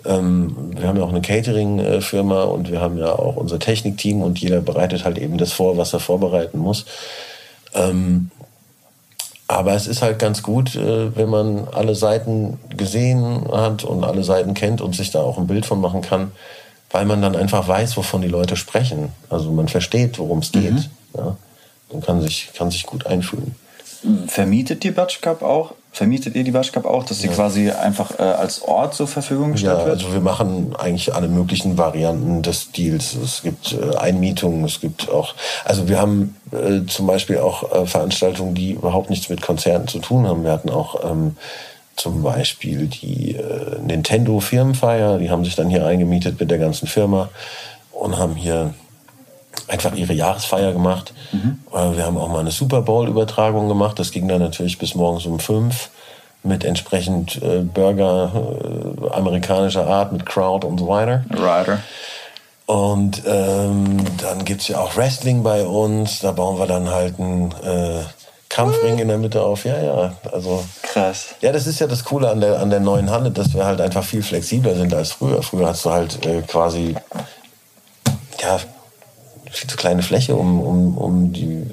Ähm, wir haben ja auch eine Catering-Firma und wir haben ja auch unser Technikteam und jeder bereitet halt eben das vor, was er vorbereiten muss. Ähm, aber es ist halt ganz gut, äh, wenn man alle Seiten gesehen hat und alle Seiten kennt und sich da auch ein Bild von machen kann, weil man dann einfach weiß, wovon die Leute sprechen. Also man versteht, worum es geht. Ja? Und kann sich, kann sich gut einfühlen. Vermietet die Batsch Cup auch? Vermietet ihr die Batsch Cup auch, dass sie quasi einfach äh, als Ort zur Verfügung Ja, gestellt wird? also wir machen eigentlich alle möglichen Varianten des Deals. Es gibt äh, Einmietungen, es gibt auch, also wir haben äh, zum Beispiel auch äh, Veranstaltungen, die überhaupt nichts mit Konzerten zu tun haben. Wir hatten auch ähm, zum Beispiel die äh, Nintendo Firmenfeier, die haben sich dann hier eingemietet mit der ganzen Firma und haben hier einfach ihre Jahresfeier gemacht. Äh, Wir haben auch mal eine Super Bowl-Übertragung gemacht. Das ging dann natürlich bis morgens um fünf mit entsprechend äh, Burger äh, amerikanischer Art, mit Crowd und so weiter. Rider. Und ähm, dann gibt's ja auch Wrestling bei uns. Da bauen wir dann halt einen äh, Kampfring in der Mitte auf. Ja, ja. Also Krass. ja, das ist ja das Coole an der, an der neuen Halle, dass wir halt einfach viel flexibler sind als früher. Früher hast du halt äh, quasi ja, viel zu kleine Fläche, um, um, um die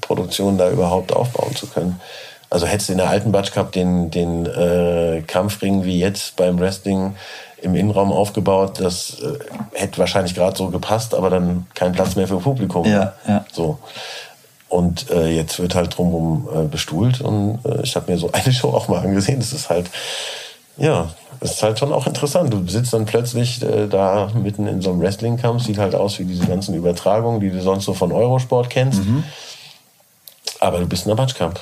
Produktion da überhaupt aufbauen zu können. Also hättest du in der alten Batsch Cup den, den äh, Kampfring wie jetzt beim Wrestling im Innenraum aufgebaut, das äh, hätte wahrscheinlich gerade so gepasst, aber dann kein Platz mehr für Publikum. Ja, ja. So. Und äh, jetzt wird halt drumherum äh, bestuhlt und äh, ich habe mir so eine (laughs) Show auch mal angesehen. Das ist halt, ja, das ist halt schon auch interessant. Du sitzt dann plötzlich äh, da mitten in so einem Wrestling-Kampf, sieht halt aus wie diese ganzen Übertragungen, die du sonst so von Eurosport kennst. Aber du bist in der Batschkamp.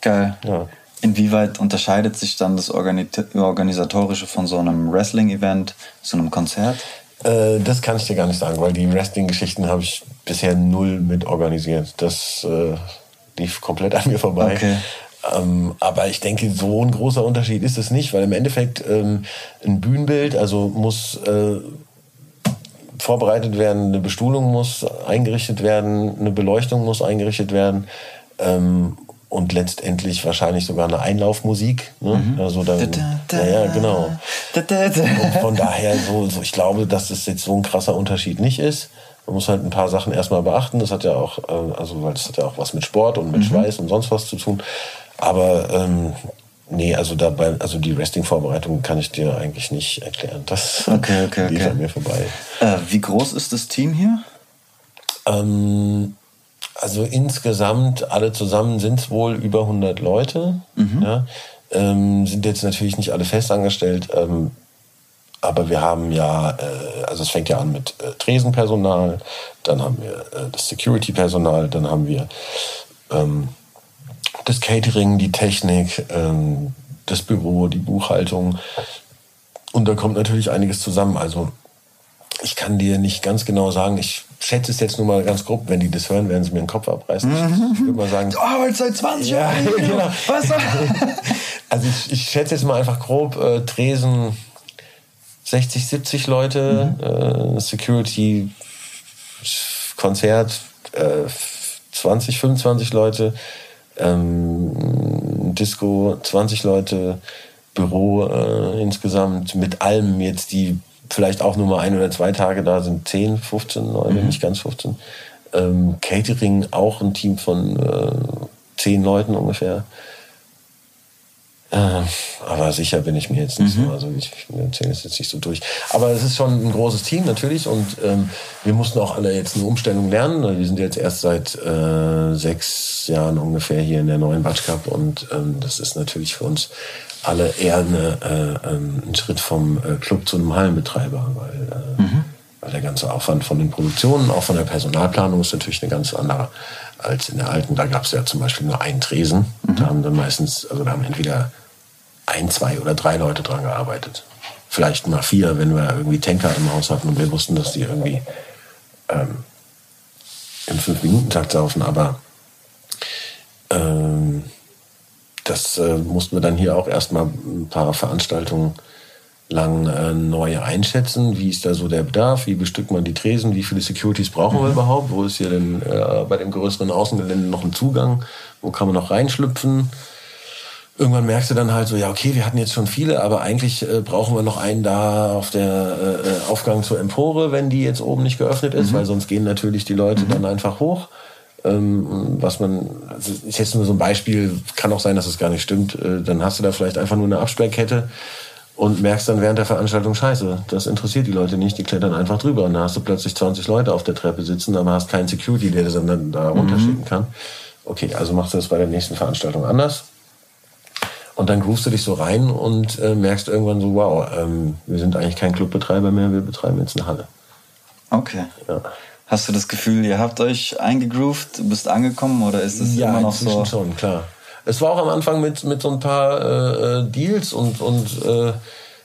Geil. Ja. Inwieweit unterscheidet sich dann das Organi Organisatorische von so einem Wrestling-Event, so einem Konzert? Äh, das kann ich dir gar nicht sagen, weil die Wrestling-Geschichten habe ich bisher null mit organisiert. Das äh, lief komplett an mir vorbei. Okay. Ähm, aber ich denke, so ein großer Unterschied ist es nicht, weil im Endeffekt ähm, ein Bühnenbild, also muss äh, vorbereitet werden, eine Bestuhlung muss eingerichtet werden, eine Beleuchtung muss eingerichtet werden ähm, und letztendlich wahrscheinlich sogar eine Einlaufmusik. Ne? Also dann, ja, ja, genau. Und von daher, so, so, ich glaube, dass das jetzt so ein krasser Unterschied nicht ist. Man muss halt ein paar Sachen erstmal beachten. Das hat ja auch, äh, also weil das hat ja auch was mit Sport und mit Schweiß und sonst was zu tun. Aber ähm, nee, also dabei, also die Wrestling-Vorbereitung kann ich dir eigentlich nicht erklären. Das Okay, okay, (laughs) lief okay. an mir vorbei. Äh, wie groß ist das Team hier? Ähm, Also insgesamt, alle zusammen sind es wohl über 100 Leute. Ja, ähm, sind jetzt natürlich nicht alle festangestellt. Ähm, aber wir haben ja, äh, also es fängt ja an mit äh, Tresenpersonal, dann haben wir äh, das Security-Personal, dann haben wir ähm, das Catering, die Technik, ähm, das Büro, die Buchhaltung. Und da kommt natürlich einiges zusammen. Also ich kann dir nicht ganz genau sagen, ich schätze es jetzt nur mal ganz grob, wenn die das hören, werden sie mir den Kopf abreißen. Ich würde mal sagen, Du arbeitest seit 20 Ja, Jahren. (laughs) genau. Was? (laughs) also ich, ich schätze jetzt mal einfach grob, äh, Tresen 60, 70 Leute, äh, Security, Konzert äh, 20, 25 Leute, ähm, Disco 20 Leute, Büro äh, insgesamt mit allem jetzt, die vielleicht auch nur mal ein oder zwei Tage da sind, 10, 15 Leute, nicht ganz 15. Ähm, Catering auch ein Team von äh, 10 Leuten ungefähr. Äh, aber sicher bin ich mir jetzt nicht so. Also ich, ich erzähle es jetzt nicht so durch. Aber es ist schon ein großes Team natürlich und ähm, wir mussten auch alle jetzt eine Umstellung lernen. Wir sind jetzt erst seit äh, sechs Jahren ungefähr hier in der neuen Batsch Cup und ähm, das ist natürlich für uns alle eher eine, äh, ähm, ein Schritt vom äh, Club zu einem Hallenbetreiber, weil, äh, weil der ganze Aufwand von den Produktionen, auch von der Personalplanung ist natürlich eine ganz andere als in der alten. Da gab es ja zum Beispiel nur einen Tresen. Da haben dann meistens, also da haben entweder ein, zwei oder drei Leute dran gearbeitet. Vielleicht mal vier, wenn wir irgendwie Tanker im Haus hatten und wir wussten, dass die irgendwie ähm, im Fünf-Minuten-Takt saufen. Aber ähm, das äh, mussten wir dann hier auch erstmal ein paar Veranstaltungen lang äh, neu einschätzen. Wie ist da so der Bedarf? Wie bestückt man die Tresen? Wie viele Securities brauchen wir überhaupt? Wo ist hier denn äh, bei dem größeren Außengelände noch ein Zugang? Wo kann man noch reinschlüpfen? Irgendwann merkst du dann halt so, ja, okay, wir hatten jetzt schon viele, aber eigentlich äh, brauchen wir noch einen da auf der äh, äh, Aufgang zur Empore, wenn die jetzt oben nicht geöffnet ist, weil sonst gehen natürlich die Leute dann einfach hoch. Ähm, was man, also ist jetzt nur so ein Beispiel, kann auch sein, dass es gar nicht stimmt. Äh, dann hast du da vielleicht einfach nur eine Absperrkette und merkst dann während der Veranstaltung, scheiße, das interessiert die Leute nicht, die klettern einfach drüber. Und dann hast du plötzlich 20 Leute auf der Treppe sitzen, aber hast keinen Security, der das dann da runterschicken kann. Okay, also machst du das bei der nächsten Veranstaltung anders. Und dann groovst du dich so rein und äh, merkst irgendwann so, wow, ähm, wir sind eigentlich kein Clubbetreiber mehr, wir betreiben jetzt eine Halle. Okay. Ja. Hast du das Gefühl, ihr habt euch eingegroovt, du bist angekommen oder ist es ja, immer noch so? schon, klar. Es war auch am Anfang mit, mit so ein paar äh, äh, Deals und, und äh,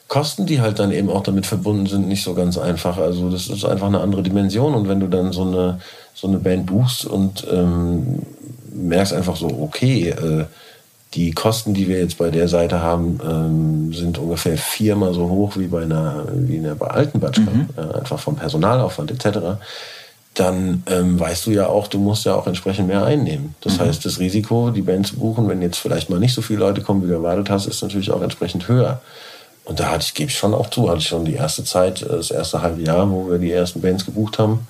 Kosten, die halt dann eben auch damit verbunden sind, nicht so ganz einfach. Also das ist einfach eine andere Dimension. Und wenn du dann so eine, so eine Band buchst und ähm, merkst einfach so, okay, äh, die Kosten, die wir jetzt bei der Seite haben, ähm, sind ungefähr viermal so hoch wie bei einer, wie in der alten Batsch ja, einfach vom Personalaufwand etc., dann ähm, weißt du ja auch, du musst ja auch entsprechend mehr einnehmen. Das heißt, das Risiko, die Band zu buchen, wenn jetzt vielleicht mal nicht so viele Leute kommen, wie du erwartet hast, ist natürlich auch entsprechend höher. Und da hatte ich, gebe ich schon auch zu, hatte ich schon die erste Zeit, äh, das erste halbe Jahr, wo wir die ersten Bands gebucht haben,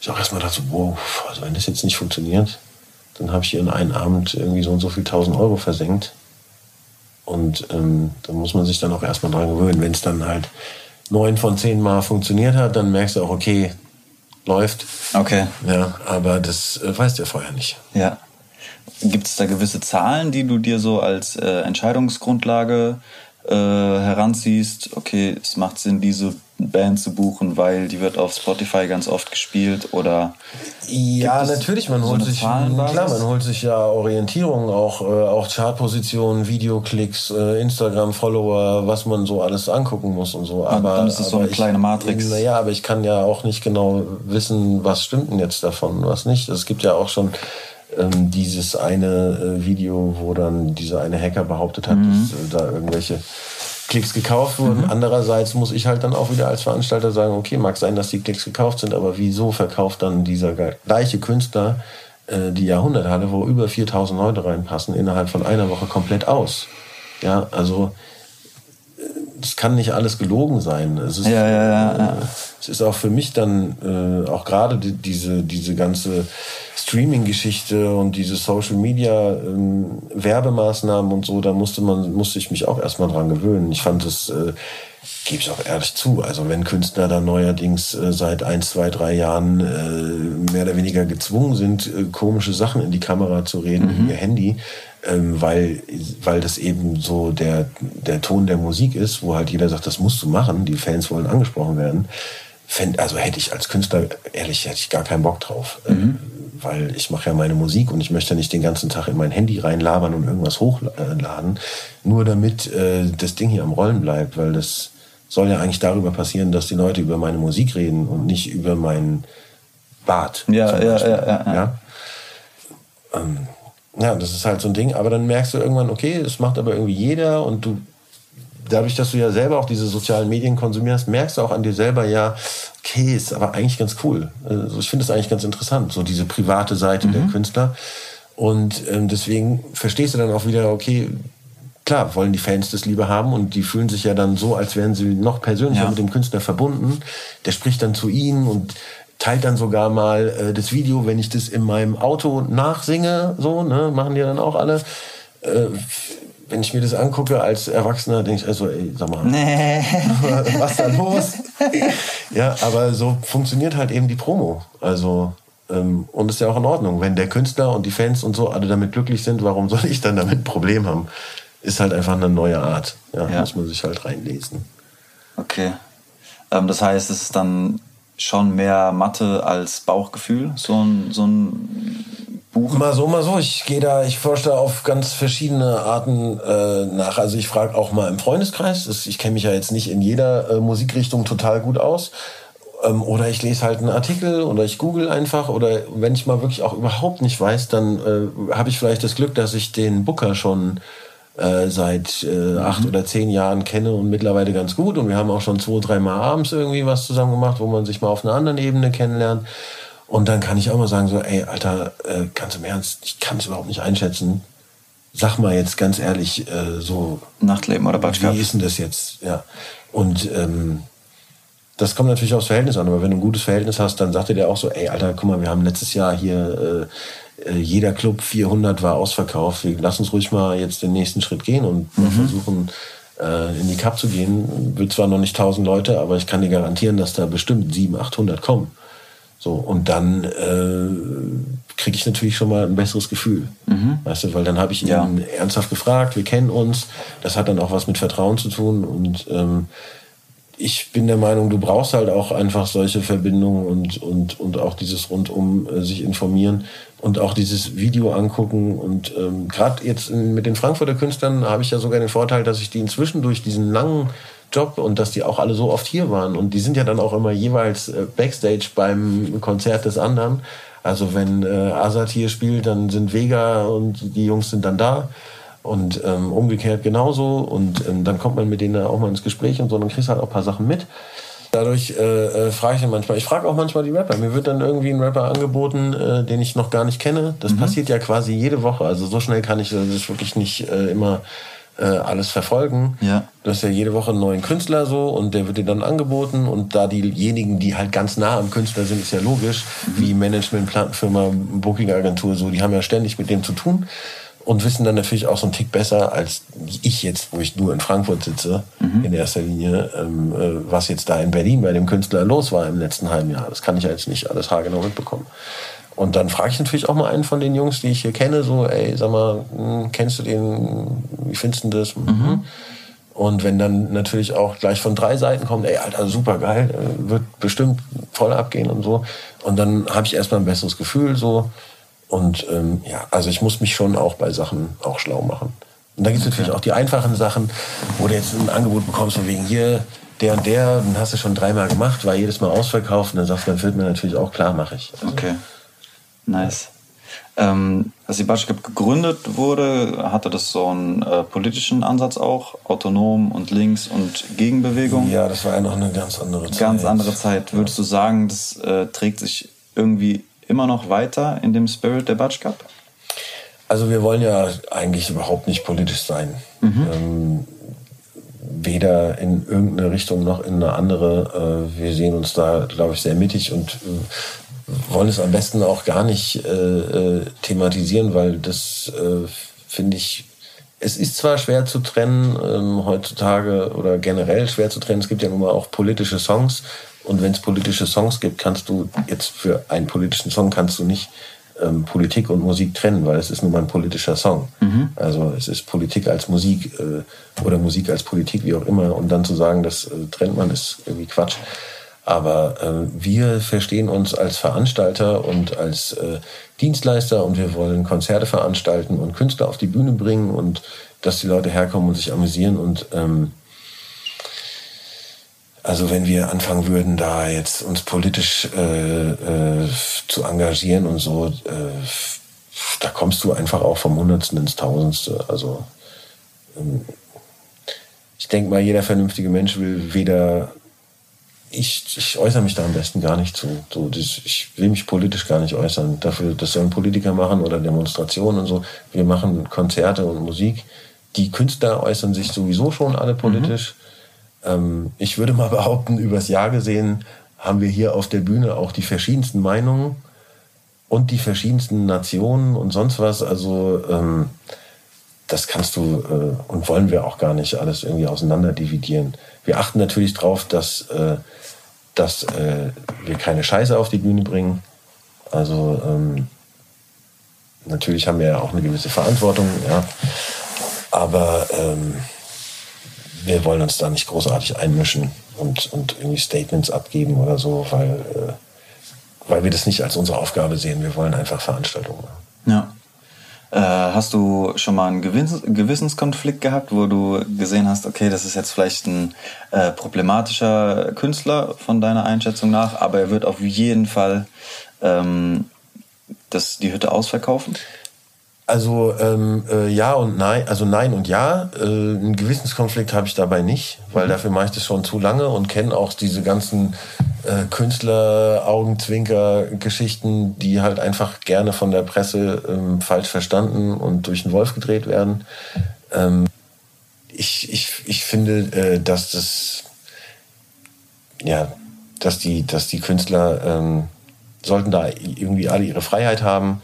ich auch erstmal dachte, wow, also wenn das jetzt nicht funktioniert, dann habe ich hier in einen Abend irgendwie so und so viel tausend Euro versenkt. Und ähm, da muss man sich dann auch erstmal dran gewöhnen. Wenn es dann halt neun von zehn Mal funktioniert hat, dann merkst du auch, okay, läuft. Okay, Ja, aber das äh, weißt du ja vorher nicht. ja. Gibt es da gewisse Zahlen, die du dir so als äh, Entscheidungsgrundlage äh, heranziehst? Okay, es macht Sinn, diese Band zu buchen, weil die wird auf Spotify ganz oft gespielt oder Ja, natürlich, man so holt sich Zahlenbasis? klar, man holt sich ja Orientierung, auch, äh, auch Chartpositionen, Videoklicks, äh, Instagram-Follower, was man so alles angucken muss und so. Aber dann ist es so eine kleine Matrix. Naja, aber ich kann ja auch nicht genau wissen, was stimmt denn jetzt davon, was nicht. Es gibt ja auch schon ähm, dieses eine äh, Video, wo dann dieser eine Hacker behauptet hat, Mhm. dass äh, da irgendwelche Klicks gekauft wurden. Andererseits muss ich halt dann auch wieder als Veranstalter sagen, okay, mag sein, dass die Klicks gekauft sind, aber wieso verkauft dann dieser gleiche Künstler äh, die Jahrhunderthalle, wo über 4000 Leute reinpassen, innerhalb von einer Woche komplett aus? Ja, also es kann nicht alles gelogen sein. Es ist, Ja, ja, ja, ja. Äh, es ist auch für mich dann äh, auch gerade die, diese, diese ganze Streaming-Geschichte und diese Social Media ähm, Werbemaßnahmen und so, da musste man, musste ich mich auch erstmal dran gewöhnen. Ich fand es, äh, gebe ich auch ehrlich zu, also wenn Künstler da neuerdings äh, seit ein, zwei, drei Jahren äh, mehr oder weniger gezwungen sind, äh, komische Sachen in die Kamera zu reden, in ihr Handy, ähm, weil, weil das eben so der, der Ton der Musik ist, wo halt jeder sagt, das musst du machen, die Fans wollen angesprochen werden. Fänd, also hätte ich als Künstler, ehrlich, hätte ich gar keinen Bock drauf. Ähm, weil ich mache ja meine Musik und ich möchte nicht den ganzen Tag in mein Handy reinlabern und irgendwas hochladen, nur damit äh, das Ding hier am Rollen bleibt, weil das soll ja eigentlich darüber passieren, dass die Leute über meine Musik reden und nicht über mein Bad. Ja, ja, ja, ja. ja? Ähm, ja, das ist halt so ein Ding, aber dann merkst du irgendwann, okay, das macht aber irgendwie jeder und du, dadurch, dass du ja selber auch diese sozialen Medien konsumierst, merkst du auch an dir selber, ja, okay, ist aber eigentlich ganz cool. Also ich finde es eigentlich ganz interessant, so diese private Seite der Künstler. Und ähm, deswegen verstehst du dann auch wieder, okay, klar, wollen die Fans das lieber haben und die fühlen sich ja dann so, als wären sie noch persönlicher Ja. mit dem Künstler verbunden. Der spricht dann zu ihnen und teilt dann sogar mal äh, das Video, wenn ich das in meinem Auto nachsinge, so, ne, machen die dann auch alle. Äh, wenn ich mir das angucke als Erwachsener, denke ich also, ey, sag mal, Nee. (laughs) was da los? (laughs) ja, aber so funktioniert halt eben die Promo. Also, ähm, und ist ja auch in Ordnung. Wenn der Künstler und die Fans und so alle damit glücklich sind, warum soll ich dann damit ein Problem haben? Ist halt einfach eine neue Art. Ja, Ja. muss man sich halt reinlesen. Okay. Ähm, das heißt, es ist dann schon mehr Mathe als Bauchgefühl, so ein, so ein Buch. Mal so, mal so. Ich gehe da, ich forsche da auf ganz verschiedene Arten äh, nach. Also ich frage auch mal im Freundeskreis. Das, ich kenne mich ja jetzt nicht in jeder äh, Musikrichtung total gut aus. Ähm, oder ich lese halt einen Artikel oder ich google einfach. Oder wenn ich mal wirklich auch überhaupt nicht weiß, dann äh, habe ich vielleicht das Glück, dass ich den Booker schon äh, seit äh, acht oder zehn Jahren kenne und mittlerweile ganz gut. Und wir haben auch schon zwei, dreimal abends irgendwie was zusammen gemacht, wo man sich mal auf einer anderen Ebene kennenlernt. Und dann kann ich auch mal sagen, so, ey, Alter, äh, ganz im Ernst, ich kann es überhaupt nicht einschätzen. Sag mal jetzt ganz ehrlich, äh, so, Nachtleben oder Batschkap. wie ist denn das jetzt? Ja. Und ähm, das kommt natürlich aufs Verhältnis an, aber wenn du ein gutes Verhältnis hast, dann sagt dir auch so, ey, Alter, guck mal, wir haben letztes Jahr hier, äh, jeder Club 400 war ausverkauft. Wir lass uns ruhig mal jetzt den nächsten Schritt gehen und mal versuchen, äh, in die Cup zu gehen. Wird zwar noch nicht 1000 Leute, aber ich kann dir garantieren, dass da bestimmt 700, 800 kommen. So, und dann äh, kriege ich natürlich schon mal ein besseres Gefühl. Weißt du, weil dann habe ich ihn Ja. ernsthaft gefragt, wir kennen uns, das hat dann auch was mit Vertrauen zu tun und ähm, ich bin der Meinung, du brauchst halt auch einfach solche Verbindungen und, und, und auch dieses rundum äh, sich informieren und auch dieses Video angucken. Und ähm, gerade jetzt in, mit den Frankfurter Künstlern habe ich ja sogar den Vorteil, dass ich die inzwischen durch diesen langen Job und dass die auch alle so oft hier waren. Und die sind ja dann auch immer jeweils äh, Backstage beim Konzert des anderen. Also wenn äh, Azad hier spielt, dann sind Vega und die Jungs sind dann da. Und ähm, umgekehrt genauso. Und ähm, dann kommt man mit denen auch mal ins Gespräch und so, dann kriegst du halt auch ein paar Sachen mit. Dadurch äh, äh, frage ich dann manchmal, ich frage auch manchmal die Rapper. Mir wird dann irgendwie ein Rapper angeboten, äh, den ich noch gar nicht kenne. Das passiert ja quasi jede Woche. Also so schnell kann ich äh, das wirklich nicht äh, immer äh, alles verfolgen. Ja. Du hast ja jede Woche einen neuen Künstler so und der wird dir dann angeboten. Und da diejenigen, die halt ganz nah am Künstler sind, ist ja logisch, wie Management, Plattenfirma, Booking-Agentur, so, die haben ja ständig mit dem zu tun und wissen dann natürlich auch so einen Tick besser als ich jetzt, wo ich nur in Frankfurt sitze, in erster Linie, ähm, äh, was jetzt da in Berlin bei dem Künstler los war im letzten halben Jahr. Das kann ich ja jetzt nicht alles haargenau mitbekommen. Und dann frage ich natürlich auch mal einen von den Jungs, die ich hier kenne, so, ey, sag mal, hm, kennst du den, wie findest du das? Mhm. Und wenn dann natürlich auch gleich von drei Seiten kommt, ey, Alter, super geil, äh, wird bestimmt voll abgehen und so. Und dann habe ich erstmal ein besseres Gefühl, so. Und ähm, ja, also ich muss mich schon auch bei Sachen auch schlau machen. Und da gibt es natürlich auch die einfachen Sachen, wo du jetzt ein Angebot bekommst, von wegen hier, der und der, dann hast du schon dreimal gemacht, war jedes Mal ausverkauft. Und dann sagst du, dann wird mir natürlich auch klar, mache ich. Also, Okay. Nice. Ähm, als die Batschkap gegründet wurde, hatte das so einen äh, politischen Ansatz auch, autonom und links und Gegenbewegung. Ja, das war ja noch eine ganz andere Zeit. Ganz andere Zeit. Würdest du sagen, das äh, trägt sich irgendwie immer noch weiter in dem Spirit der Batschkap? Also wir wollen ja eigentlich überhaupt nicht politisch sein. Ähm, weder in irgendeine Richtung noch in eine andere. Äh, wir sehen uns da, glaube ich, sehr mittig und äh, wollen es am besten auch gar nicht äh, äh thematisieren, weil das äh, finde ich es ist zwar schwer zu trennen ähm, heutzutage oder generell schwer zu trennen. Es gibt ja nun mal auch politische Songs und wenn es politische Songs gibt, kannst du jetzt für einen politischen Song kannst du nicht ähm, Politik und Musik trennen, weil es ist nun mal ein politischer Song. Mhm. Also es ist Politik als Musik äh, oder Musik als Politik, wie auch immer. Und dann zu sagen, das äh, trennt man, ist irgendwie Quatsch. Aber äh, wir verstehen uns als Veranstalter und als äh, Dienstleister und wir wollen Konzerte veranstalten und Künstler auf die Bühne bringen und dass die Leute herkommen und sich amüsieren und ähm, also wenn wir anfangen würden, da jetzt uns politisch äh, äh, zu engagieren und so, äh, da kommst du einfach auch vom Hundertsten ins Tausendste. Also ähm, ich denke mal, jeder vernünftige Mensch will weder ich, ich äußere mich da am besten gar nicht zu. So, das, ich will mich politisch gar nicht äußern. Dafür, das sollen Politiker machen oder Demonstrationen und so. Wir machen Konzerte und Musik. Die Künstler äußern sich sowieso schon alle politisch. Mhm. Ähm, ich würde mal (laughs) behaupten, übers Jahr gesehen haben wir hier auf der Bühne auch die verschiedensten Meinungen und die verschiedensten Nationen und sonst was. Also ähm, das kannst du äh, und wollen wir auch gar nicht alles irgendwie auseinander dividieren. Wir achten natürlich darauf, dass äh, dass äh, wir keine Scheiße auf die Bühne bringen. Also ähm, natürlich haben wir ja auch eine gewisse Verantwortung, ja. Aber ähm, wir wollen uns da nicht großartig einmischen und, und irgendwie Statements abgeben oder so, weil, äh, weil wir das nicht als unsere Aufgabe sehen. Wir wollen einfach Veranstaltungen machen. Ja. Äh, hast du schon mal einen Gewissens Gewissenskonflikt gehabt, wo du gesehen hast, okay, das ist jetzt vielleicht ein äh, problematischer Künstler von deiner Einschätzung nach, aber er wird auf jeden Fall ähm, das, die Hütte ausverkaufen? Also ähm, äh, ja und nein, also nein und ja. Äh, einen Gewissenskonflikt habe ich dabei nicht, weil mhm. dafür mache ich das schon zu lange und kenne auch diese ganzen äh, Künstler, Augenzwinker-Geschichten, die halt einfach gerne von der Presse ähm, falsch verstanden und durch den Wolf gedreht werden. Ähm, ich, ich, ich finde, äh, dass das ja, dass die, dass die Künstler ähm, sollten da irgendwie alle ihre Freiheit haben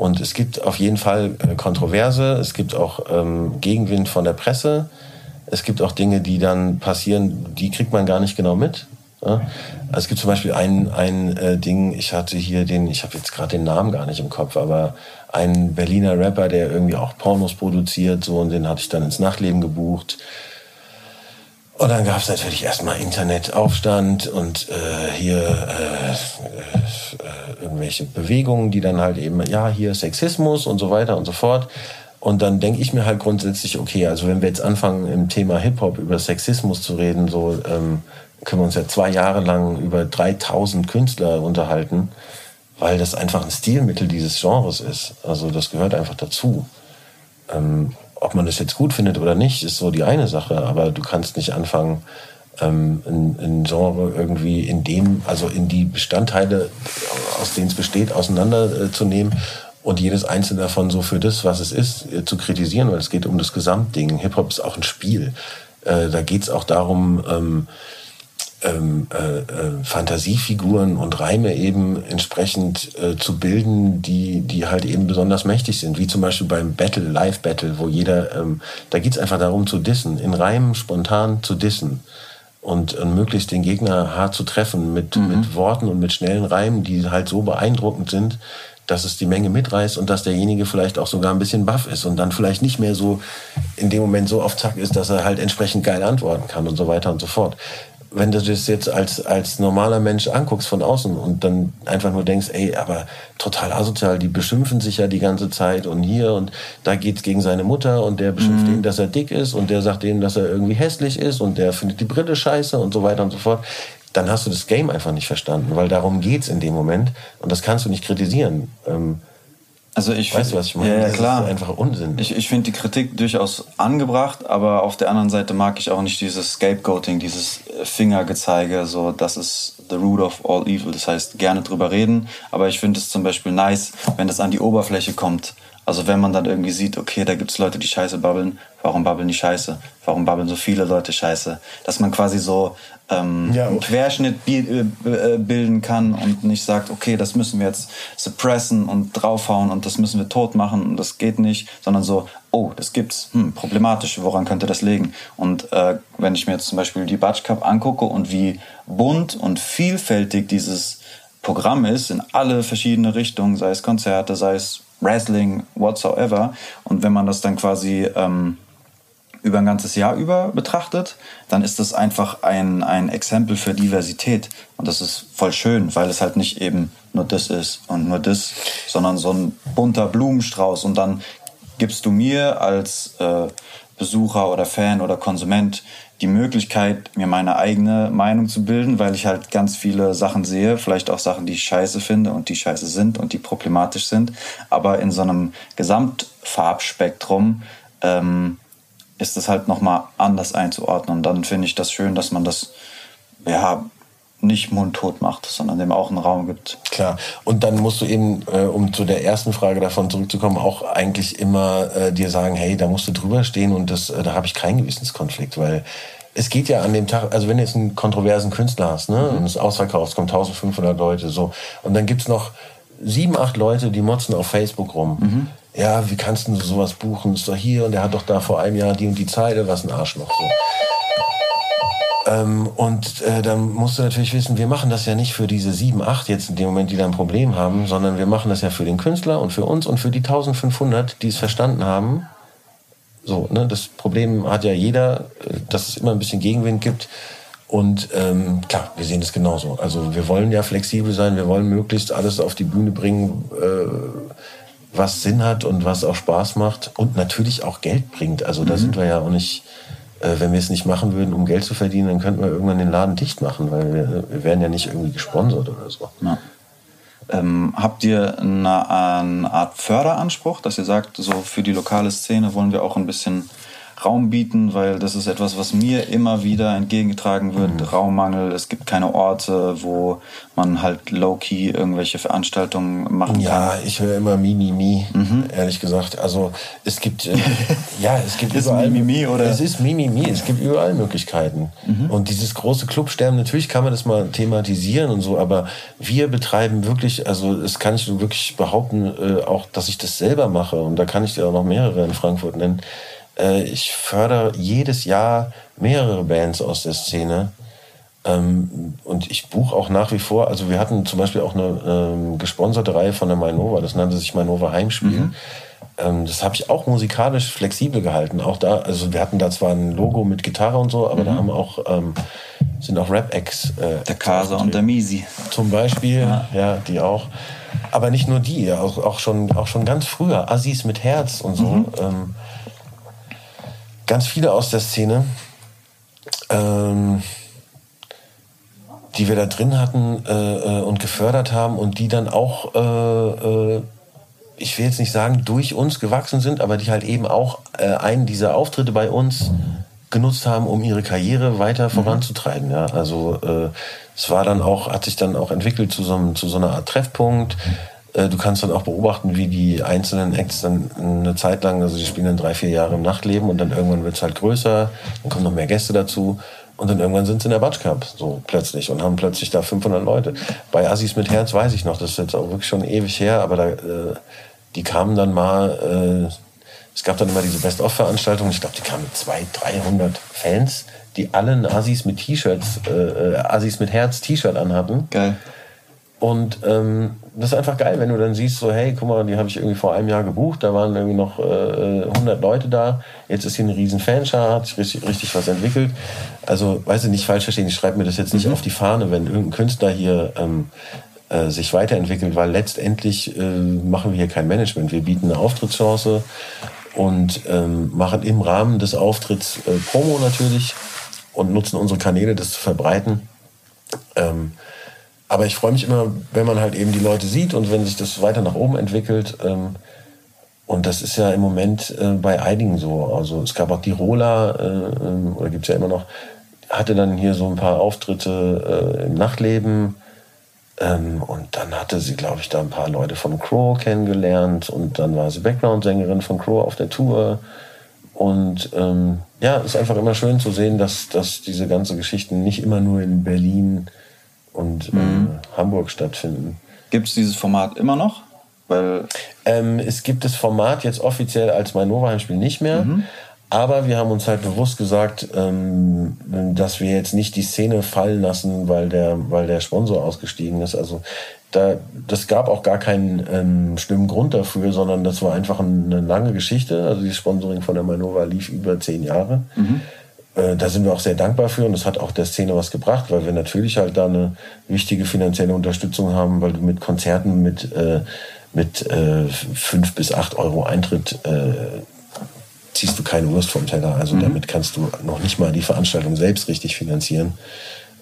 und es gibt auf jeden Fall äh, Kontroverse, es gibt auch ähm, Gegenwind von der Presse, es gibt auch Dinge, die dann passieren, die kriegt man gar nicht genau mit. Ja? Es gibt zum Beispiel ein, ein äh, Ding, ich hatte hier den, ich habe jetzt gerade den Namen gar nicht im Kopf, aber ein Berliner Rapper, der irgendwie auch Pornos produziert, so und den hatte ich dann ins Nachtleben gebucht. Und dann gab es natürlich erstmal Internetaufstand und äh, hier äh, äh, irgendwelche Bewegungen, die dann halt eben, ja, hier Sexismus und so weiter und so fort. Und dann denke ich mir halt grundsätzlich, okay, also wenn wir jetzt anfangen im Thema Hip-Hop über Sexismus zu reden, so ähm, können wir uns ja zwei Jahre lang über 3000 Künstler unterhalten, weil das einfach ein Stilmittel dieses Genres ist. Also das gehört einfach dazu. Ähm, ob man das jetzt gut findet oder nicht, ist so die eine Sache, aber du kannst nicht anfangen, ähm, ein, ein Genre irgendwie in dem, also in die Bestandteile, aus denen es besteht, auseinanderzunehmen und jedes einzelne davon so für das, was es ist, äh, zu kritisieren, weil es geht um das Gesamtding. Hip-Hop ist auch ein Spiel. Äh, da geht es auch darum, ähm, ähm, äh, äh, Fantasiefiguren und Reime eben entsprechend äh, zu bilden, die, die halt eben besonders mächtig sind. Wie zum Beispiel beim Battle, Live-Battle, wo jeder, ähm, da geht's einfach darum zu dissen, in Reimen spontan zu dissen und, und möglichst den Gegner hart zu treffen mit, mhm. mit Worten und mit schnellen Reimen, die halt so beeindruckend sind, dass es die Menge mitreißt und dass derjenige vielleicht auch sogar ein bisschen baff ist und dann vielleicht nicht mehr so in dem Moment so auf Zack ist, dass er halt entsprechend geil antworten kann und so weiter und so fort wenn du das jetzt als, als normaler Mensch anguckst von außen und dann einfach nur denkst, ey, aber total asozial, die beschimpfen sich ja die ganze Zeit und hier und da geht's gegen seine Mutter und der beschimpft mhm. ihn, dass er dick ist und der sagt ihm, dass er irgendwie hässlich ist und der findet die Brille scheiße und so weiter und so fort, dann hast du das Game einfach nicht verstanden, weil darum geht's in dem Moment und das kannst du nicht kritisieren. Ähm, also ich weißt du, was ich meine? Ja, ja klar. Das ist einfach Unsinn. Ich, ich finde die Kritik durchaus angebracht, aber auf der anderen Seite mag ich auch nicht dieses Scapegoating, dieses Fingergezeige, so das ist the root of all evil. Das heißt, gerne drüber reden, aber ich finde es zum Beispiel nice, wenn das an die Oberfläche kommt. Also wenn man dann irgendwie sieht, okay, da gibt's Leute, die Scheiße babbeln, warum babbeln die Scheiße? Warum babbeln so viele Leute Scheiße? Dass man quasi so ähm, Ja. einen Querschnitt bi äh, bilden kann und nicht sagt, okay, das müssen wir jetzt suppressen und draufhauen und das müssen wir tot machen und das geht nicht, sondern so, oh, das gibt's, hm, problematisch, woran könnte das liegen? Und äh, wenn ich mir jetzt zum Beispiel die Batsch Cup angucke und wie bunt und vielfältig dieses Programm ist in alle verschiedene Richtungen, sei es Konzerte, sei es Wrestling, whatsoever. Und wenn man das dann quasi ähm, über ein ganzes Jahr über betrachtet, dann ist das einfach ein, ein Exempel für Diversität. Und das ist voll schön, weil es halt nicht eben nur das ist und nur das, sondern so ein bunter Blumenstrauß. Und dann gibst du mir als äh, Besucher oder Fan oder Konsument die Möglichkeit, mir meine eigene Meinung zu bilden, weil ich halt ganz viele Sachen sehe, vielleicht auch Sachen, die ich scheiße finde und die scheiße sind und die problematisch sind. Aber in so einem Gesamtfarbspektrum ähm, ist es halt nochmal anders einzuordnen. Und dann finde ich das schön, dass man das ja nicht mundtot macht, sondern dem auch einen Raum gibt. Klar. Und dann musst du eben, äh, um zu der ersten Frage davon zurückzukommen, auch eigentlich immer äh, dir sagen, hey, da musst du drüber stehen und das, äh, da habe ich keinen Gewissenskonflikt, weil es geht ja an dem Tag, also wenn du jetzt einen kontroversen Künstler hast, ne, und es ausverkaufst, kommen 1500 Leute, so, und dann gibt's noch sieben, acht Leute, die motzen auf Facebook rum. Ja, wie kannst du sowas buchen? Ist doch hier und der hat doch da vor einem Jahr die und die Zeit, was ein Arschloch so. Ähm, und äh, dann musst du natürlich wissen, wir machen das ja nicht für diese sieben, acht jetzt in dem Moment, die da ein Problem haben, sondern wir machen das ja für den Künstler und für uns und für die 1500, die es verstanden haben. So, ne, das Problem hat ja jeder, äh, dass es immer ein bisschen Gegenwind gibt. Und ähm, klar, wir sehen es genauso. Also wir wollen ja flexibel sein, wir wollen möglichst alles auf die Bühne bringen, äh, was Sinn hat und was auch Spaß macht und natürlich auch Geld bringt. Also da sind wir ja auch nicht, wenn wir es nicht machen würden, um Geld zu verdienen, dann könnten wir irgendwann den Laden dicht machen, weil wir, wir werden ja nicht irgendwie gesponsert oder so. Ja. Ähm, habt ihr eine, eine Art Förderanspruch, dass ihr sagt, so für die lokale Szene wollen wir auch ein bisschen Raum bieten, weil das ist etwas, was mir immer wieder entgegengetragen wird. Raummangel, es gibt keine Orte, wo man halt low-key irgendwelche Veranstaltungen machen Ja, kann. ich höre immer Mimimi, ehrlich gesagt. Also es gibt, äh, (laughs) ja, es gibt Ist überall Mimimi, oder? Es ist Mimimi, es gibt überall Möglichkeiten. Und dieses große Clubsterben, natürlich kann man das mal thematisieren und so, aber wir betreiben wirklich, also das kann ich wirklich behaupten, äh, auch, dass ich das selber mache. Und da kann ich dir auch noch mehrere in Frankfurt nennen. Äh, ich fördere jedes Jahr mehrere Bands aus der Szene. Ähm, und ich buche auch nach wie vor, also wir hatten zum Beispiel auch eine ähm, gesponserte Reihe von der Mainova, das nannte sich Mainova Heimspiel. Ähm, das habe ich auch musikalisch flexibel gehalten. Auch da, also wir hatten da zwar ein Logo mit Gitarre und so, aber da haben auch, ähm, sind auch Rap-Acts. Äh, Der Kasa und der Misi. zum Beispiel, ja. die auch. Aber nicht nur die, auch, auch, schon, auch schon ganz früher, Assis mit Herz und so. Ähm, ganz viele aus der Szene, ähm, die wir da drin hatten äh, äh, und gefördert haben und die dann auch, äh, äh, ich will jetzt nicht sagen, durch uns gewachsen sind, aber die halt eben auch äh, einen dieser Auftritte bei uns genutzt haben, um ihre Karriere weiter voranzutreiben. Ja, also äh, es war dann auch, hat sich dann auch entwickelt zu so, einem, zu so einer Art Treffpunkt. Äh, du kannst dann auch beobachten, wie die einzelnen Acts dann eine Zeit lang, also die spielen dann drei, vier Jahre im Nachtleben und dann irgendwann wird's halt größer, dann kommen noch mehr Gäste dazu und dann irgendwann sind sie in der Batsch Cup so plötzlich und haben plötzlich da 500 Leute. Bei Assis mit Herz weiß ich noch, das ist jetzt auch wirklich schon ewig her, aber da, äh, die kamen dann mal, äh, es gab dann immer diese Best-of-Veranstaltungen, ich glaube, die kamen mit 200, 300 Fans, die alle ein Assis mit T-Shirts, äh, äh, Assis mit Herz T-Shirt anhatten. Geil. Und ähm, das ist einfach geil, wenn du dann siehst, so, hey, guck mal, die habe ich irgendwie vor einem Jahr gebucht, da waren irgendwie noch äh, 100 Leute da, jetzt ist hier eine riesen Fanschar, hat sich richtig, richtig was entwickelt. Also, weiß ich nicht falsch verstehen, ich schreibe mir das jetzt nicht auf die Fahne, wenn irgendein Künstler hier ähm, äh, sich weiterentwickelt, weil letztendlich äh, machen wir hier kein Management. Wir bieten eine Auftrittschance und ähm, machen im Rahmen des Auftritts äh, Promo natürlich und nutzen unsere Kanäle, das zu verbreiten. Ähm, aber ich freue mich immer, wenn man halt eben die Leute sieht und wenn sich das weiter nach oben entwickelt. Ähm, und das ist ja im Moment äh, bei einigen so. Also es gab auch die Rola, äh, ähm, oder gibt's ja immer noch, hatte dann hier so ein paar Auftritte äh, im Nachtleben. Ähm, und dann hatte sie, glaube ich, da ein paar Leute von Crow kennengelernt und dann war sie Background-Sängerin von Crow auf der Tour. Und ähm, ja, es ist einfach immer schön zu sehen, dass, dass diese ganzen Geschichten nicht immer nur in Berlin und Mhm. äh, Hamburg stattfinden. Gibt es dieses Format immer noch? Weil Ähm, es gibt das Format jetzt offiziell als mein Nova-Heimspiel nicht mehr. Aber wir haben uns halt bewusst gesagt, ähm, dass wir jetzt nicht die Szene fallen lassen, weil der, weil der Sponsor ausgestiegen ist. Also da, das gab auch gar keinen ähm, schlimmen Grund dafür, sondern das war einfach eine lange Geschichte. Also die Sponsoring von der Manova lief über zehn Jahre. Äh, da sind wir auch sehr dankbar für und das hat auch der Szene was gebracht, weil wir natürlich halt da eine wichtige finanzielle Unterstützung haben, weil du mit Konzerten mit, äh, mit äh, fünf bis acht Euro Eintritt äh, ziehst du keine Wurst vom Teller. Also damit kannst du noch nicht mal die Veranstaltung selbst richtig finanzieren.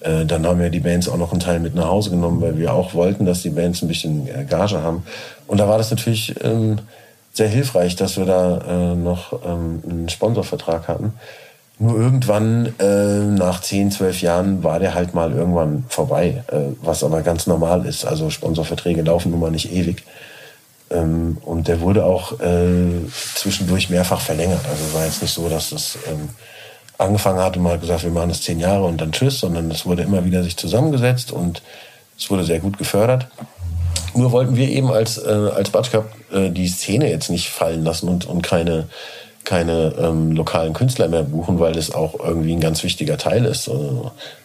Äh, dann haben wir die Bands auch noch einen Teil mit nach Hause genommen, weil wir auch wollten, dass die Bands ein bisschen äh, Gage haben. Und da war das natürlich ähm, sehr hilfreich, dass wir da äh, noch ähm, einen Sponsorvertrag hatten. Nur irgendwann, äh, nach 10, 12 Jahren, war der halt mal irgendwann vorbei, äh, was aber ganz normal ist. Also Sponsorverträge laufen nun mal nicht ewig. Ähm, und der wurde auch äh, zwischendurch mehrfach verlängert. Also war jetzt nicht so, dass das ähm, angefangen hat und mal gesagt, wir machen das zehn Jahre und dann tschüss, sondern es wurde immer wieder sich zusammengesetzt und es wurde sehr gut gefördert. Nur wollten wir eben als, äh, als Batsch äh, die Szene jetzt nicht fallen lassen und, und keine, keine ähm, lokalen Künstler mehr buchen, weil es auch irgendwie ein ganz wichtiger Teil ist äh,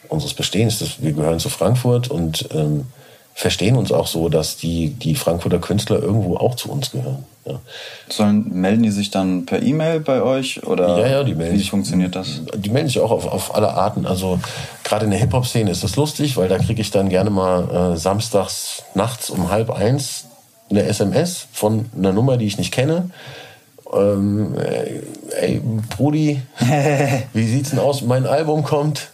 unseres Bestehens. Das, wir gehören zu Frankfurt und ähm, verstehen uns auch so, dass die, die Frankfurter Künstler irgendwo auch zu uns gehören. Ja. sollen, melden die sich dann per E-Mail bei euch oder Ja, ja, die melden wie sich. funktioniert das? Die melden sich auch auf, auf alle Arten. Also gerade in der Hip-Hop-Szene ist das lustig, weil da kriege ich dann gerne mal äh, samstags nachts um halb eins eine SMS von einer Nummer, die ich nicht kenne. Ähm, ey, Brudi, (laughs) wie sieht's denn aus? Mein Album kommt.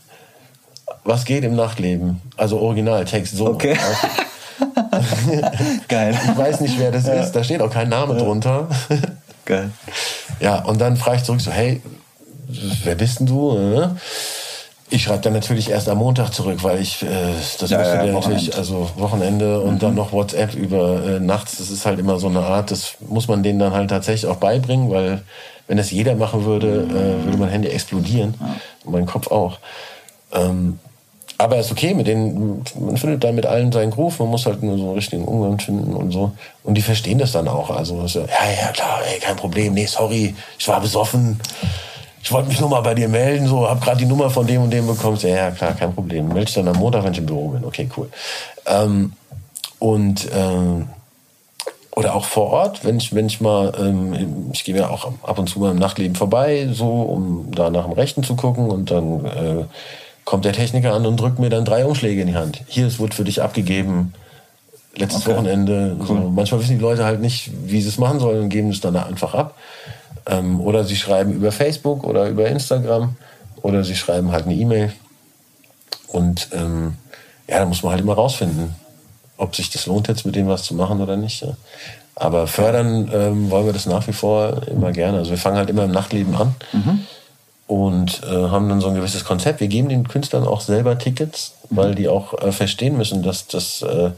Was geht im Nachtleben? Also Originaltext so. Okay. (laughs) Geil. Ich weiß nicht, wer das ist. Da steht auch kein Name drunter. Geil. Ja, und dann frage ich zurück so, hey, wer bist denn du? Ich schreibe dann natürlich erst am Montag zurück, weil ich, äh, das Ja, musst du ja, Wochenend. natürlich, also Wochenende und dann noch WhatsApp über äh, nachts, das ist halt immer so eine Art, das muss man denen dann halt tatsächlich auch beibringen, weil wenn das jeder machen würde, äh, würde mein Handy explodieren. Und mein Kopf auch. Ähm, aber ist okay, mit denen, man findet da mit allen seinen Groove, man muss halt nur so einen richtigen Umgang finden und so. Und die verstehen das dann auch. Also, so, ja, ja, klar, ey, kein Problem, nee, sorry, ich war besoffen. Ich wollte mich nur mal bei dir melden, so, hab gerade die Nummer von dem und dem bekommen. Ja, ja, klar, kein Problem. Melde dich dann am Montag, wenn ich im Büro bin. Okay, cool. Ähm, und ähm, oder auch vor Ort, wenn ich, wenn ich mal, ähm, ich gehe ja auch ab und zu mal im Nachtleben vorbei, so, um da nach dem Rechten zu gucken und dann äh, kommt der Techniker an und drückt mir dann drei Umschläge in die Hand. Hier, es wird für dich abgegeben. Letztes Okay. Wochenende. So. Manchmal wissen die Leute halt nicht, wie sie es machen sollen und geben es dann einfach ab. Ähm, oder sie schreiben über Facebook oder über Instagram oder sie schreiben halt eine E-Mail. Und ähm, ja, da muss man halt immer rausfinden, ob sich das lohnt, jetzt mit denen was zu machen oder nicht. Ja. Aber fördern ähm, wollen wir das nach wie vor immer gerne. Also wir fangen halt immer im Nachtleben an und äh, haben dann so ein gewisses Konzept. Wir geben den Künstlern auch selber Tickets, weil die auch äh, verstehen müssen, dass das äh,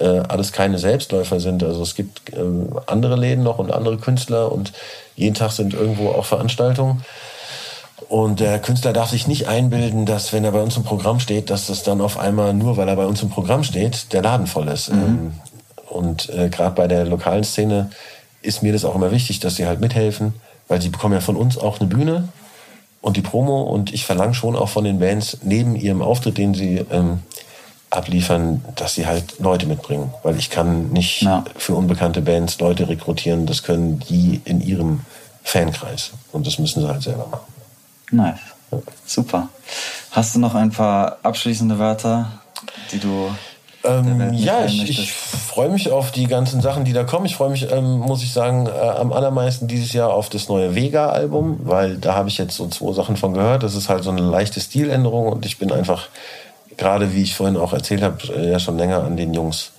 äh, alles keine Selbstläufer sind. Also es gibt äh, andere Läden noch und andere Künstler und jeden Tag sind irgendwo auch Veranstaltungen. Und der Künstler darf sich nicht einbilden, dass wenn er bei uns im Programm steht, dass das dann auf einmal nur, weil er bei uns im Programm steht, der Laden voll ist. Ähm, Und äh, gerade bei der lokalen Szene ist mir das auch immer wichtig, dass sie halt mithelfen, weil sie bekommen ja von uns auch eine Bühne und die Promo und ich verlange schon auch von den Bands neben ihrem Auftritt, den sie ähm, abliefern, dass sie halt Leute mitbringen, weil ich kann nicht Ja. für unbekannte Bands Leute rekrutieren, das können die in ihrem Fankreis und das müssen sie halt selber machen. Nice. Super. Hast du noch ein paar abschließende Wörter, die du Ähm, ja, ich, ich freue mich auf die ganzen Sachen, die da kommen. Ich freue mich, ähm, muss ich sagen, äh, am allermeisten dieses Jahr auf das neue Vega-Album, weil da habe ich jetzt so zwei Sachen von gehört. Das ist halt so eine leichte Stiländerung und ich bin einfach, gerade wie ich vorhin auch erzählt habe, äh, ja schon länger an den Jungs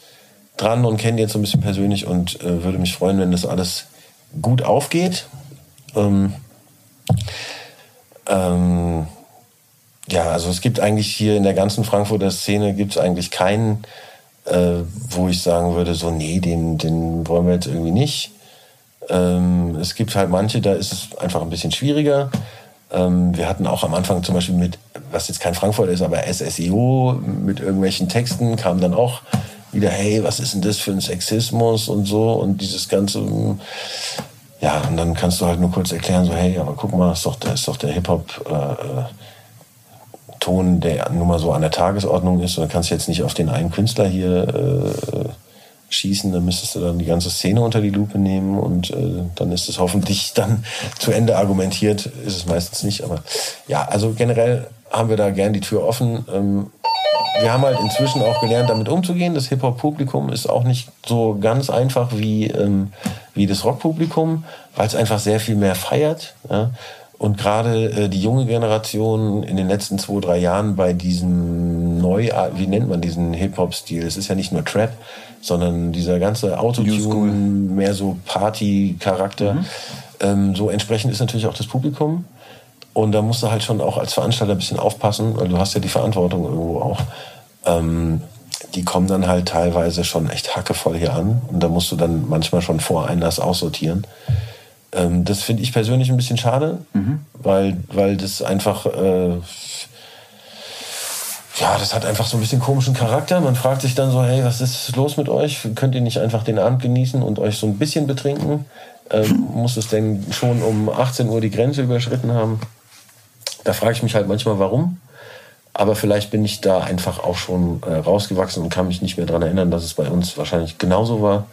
dran und kenne die jetzt so ein bisschen persönlich und äh, würde mich freuen, wenn das alles gut aufgeht. Ähm, ähm, ja, also es gibt eigentlich hier in der ganzen Frankfurter Szene gibt es eigentlich keinen, äh, wo ich sagen würde, so, nee, den, den wollen wir jetzt irgendwie nicht. Ähm, es gibt halt manche, da ist es einfach ein bisschen schwieriger. Ähm, wir hatten auch am Anfang zum Beispiel mit, was jetzt kein Frankfurt ist, aber SSIO mit irgendwelchen Texten kam dann auch wieder, hey, was ist denn das für ein Sexismus und so und dieses ganze, ja, und dann kannst du halt nur kurz erklären, so, hey, aber guck mal, ist doch, ist doch der Hip-Hop, äh, Ton, der nun mal so an der Tagesordnung ist. Und dann kannst du jetzt nicht auf den einen Künstler hier äh, schießen, dann müsstest du dann die ganze Szene unter die Lupe nehmen und äh, dann ist es hoffentlich (laughs) dann zu Ende argumentiert. Ist es meistens nicht, aber ja, also generell haben wir da gern die Tür offen. Ähm, wir haben halt inzwischen auch gelernt, damit umzugehen. Das Hip-Hop-Publikum ist auch nicht so ganz einfach wie, ähm, wie das Rock-Publikum, weil es einfach sehr viel mehr feiert. Ja? Und gerade äh, die junge Generation in den letzten zwei, drei Jahren bei diesem neu, wie nennt man diesen Hip-Hop-Stil? Es ist ja nicht nur Trap, sondern dieser ganze Autotune, mehr so Party-Charakter. Mhm. Ähm, so entsprechend ist natürlich auch das Publikum. Und da musst du halt schon auch als Veranstalter ein bisschen aufpassen, weil du hast ja die Verantwortung irgendwo auch. Ähm, die kommen dann halt teilweise schon echt hackevoll hier an. Und da musst du dann manchmal schon vor Einlass aussortieren. Ähm, das finde ich persönlich ein bisschen schade, mhm. weil, weil das einfach, äh, ja, das hat einfach so ein bisschen komischen Charakter. Man fragt sich dann so, hey, was ist los mit euch? Könnt ihr nicht einfach den Abend genießen und euch so ein bisschen betrinken? Ähm, muss es denn schon um 18 Uhr die Grenze überschritten haben? Da frage ich mich halt manchmal, warum. Aber vielleicht bin ich da einfach auch schon äh, rausgewachsen und kann mich nicht mehr daran erinnern, dass es bei uns wahrscheinlich genauso war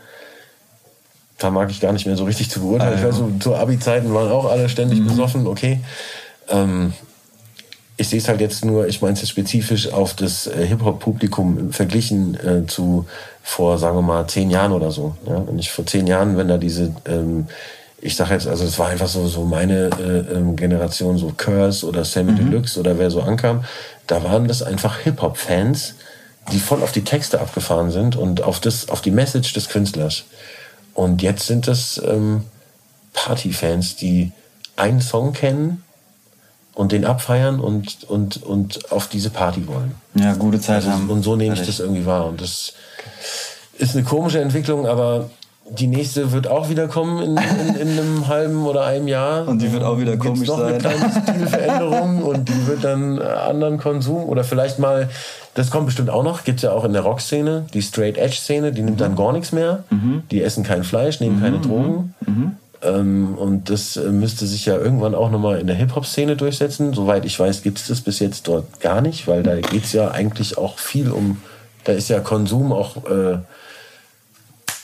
vermag ich gar nicht mehr so richtig zu beurteilen. Ah, ja. Ich weiß, so, zu Abi-Zeiten waren auch alle ständig mhm. besoffen, okay. Ähm, ich sehe es halt jetzt nur, ich meine es jetzt spezifisch auf das äh, Hip-Hop-Publikum verglichen äh, zu vor, sagen wir mal, zehn Jahren oder so. Ja? Wenn ich vor zehn Jahren, wenn da diese, ähm, ich sage jetzt, also es war einfach so, so meine äh, ähm, Generation, so Curse oder Sammy mhm. Deluxe oder wer so ankam, da waren das einfach Hip-Hop-Fans, die voll auf die Texte abgefahren sind und auf das, auf die Message des Künstlers. Und jetzt sind es ähm, Partyfans, die einen Song kennen und den abfeiern und, und, und auf diese Party wollen. Ja, gute Zeit also, haben. Und so nehme ich das irgendwie wahr. Und das ist eine komische Entwicklung, aber die nächste wird auch wieder kommen in, in, in einem (laughs) halben oder einem Jahr. Und die wird auch wieder Gibt's komisch noch sein. Eine kleine Stilveränderung (laughs) und die wird dann anderen Konsum oder vielleicht mal das kommt bestimmt auch noch. Gibt es ja auch in der Rock-Szene, die Straight-Edge-Szene, die nimmt mhm. dann gar nichts mehr. Mhm. Die essen kein Fleisch, nehmen mhm. keine Drogen. Mhm. Ähm, und das äh, müsste sich ja irgendwann auch nochmal in der Hip-Hop-Szene durchsetzen. Soweit ich weiß, gibt es das bis jetzt dort gar nicht, weil da geht es ja eigentlich auch viel um, da ist ja Konsum auch äh,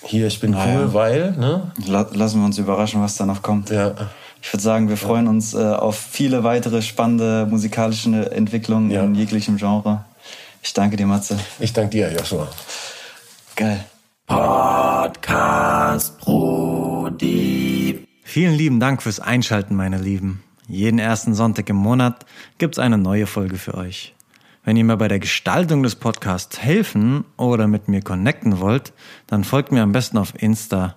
hier, ich bin naja. cool, weil, ne? Lassen wir uns überraschen, was da noch kommt. Ja. Ich würde sagen, wir freuen uns äh, auf viele weitere spannende musikalische Entwicklungen ja. in jeglichem Genre. Ich danke dir, Matze. Ich danke dir, Joshua. Geil. Podcast Brody. Vielen lieben Dank fürs Einschalten, meine Lieben. Jeden ersten Sonntag im Monat gibt's eine neue Folge für euch. Wenn ihr mir bei der Gestaltung des Podcasts helfen oder mit mir connecten wollt, dann folgt mir am besten auf Insta.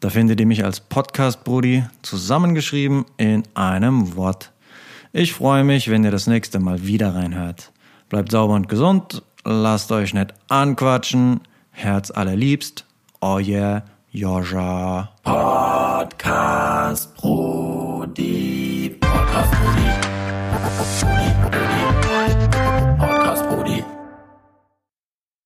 Da findet ihr mich als Podcast Brody zusammengeschrieben in einem Wort. Ich freue mich, wenn ihr das nächste Mal wieder reinhört. Bleibt sauber und gesund, lasst euch nicht anquatschen. Herz allerliebst. Oh yeah, Joscha. Podcast Brody. Podcast Brody. 鼓励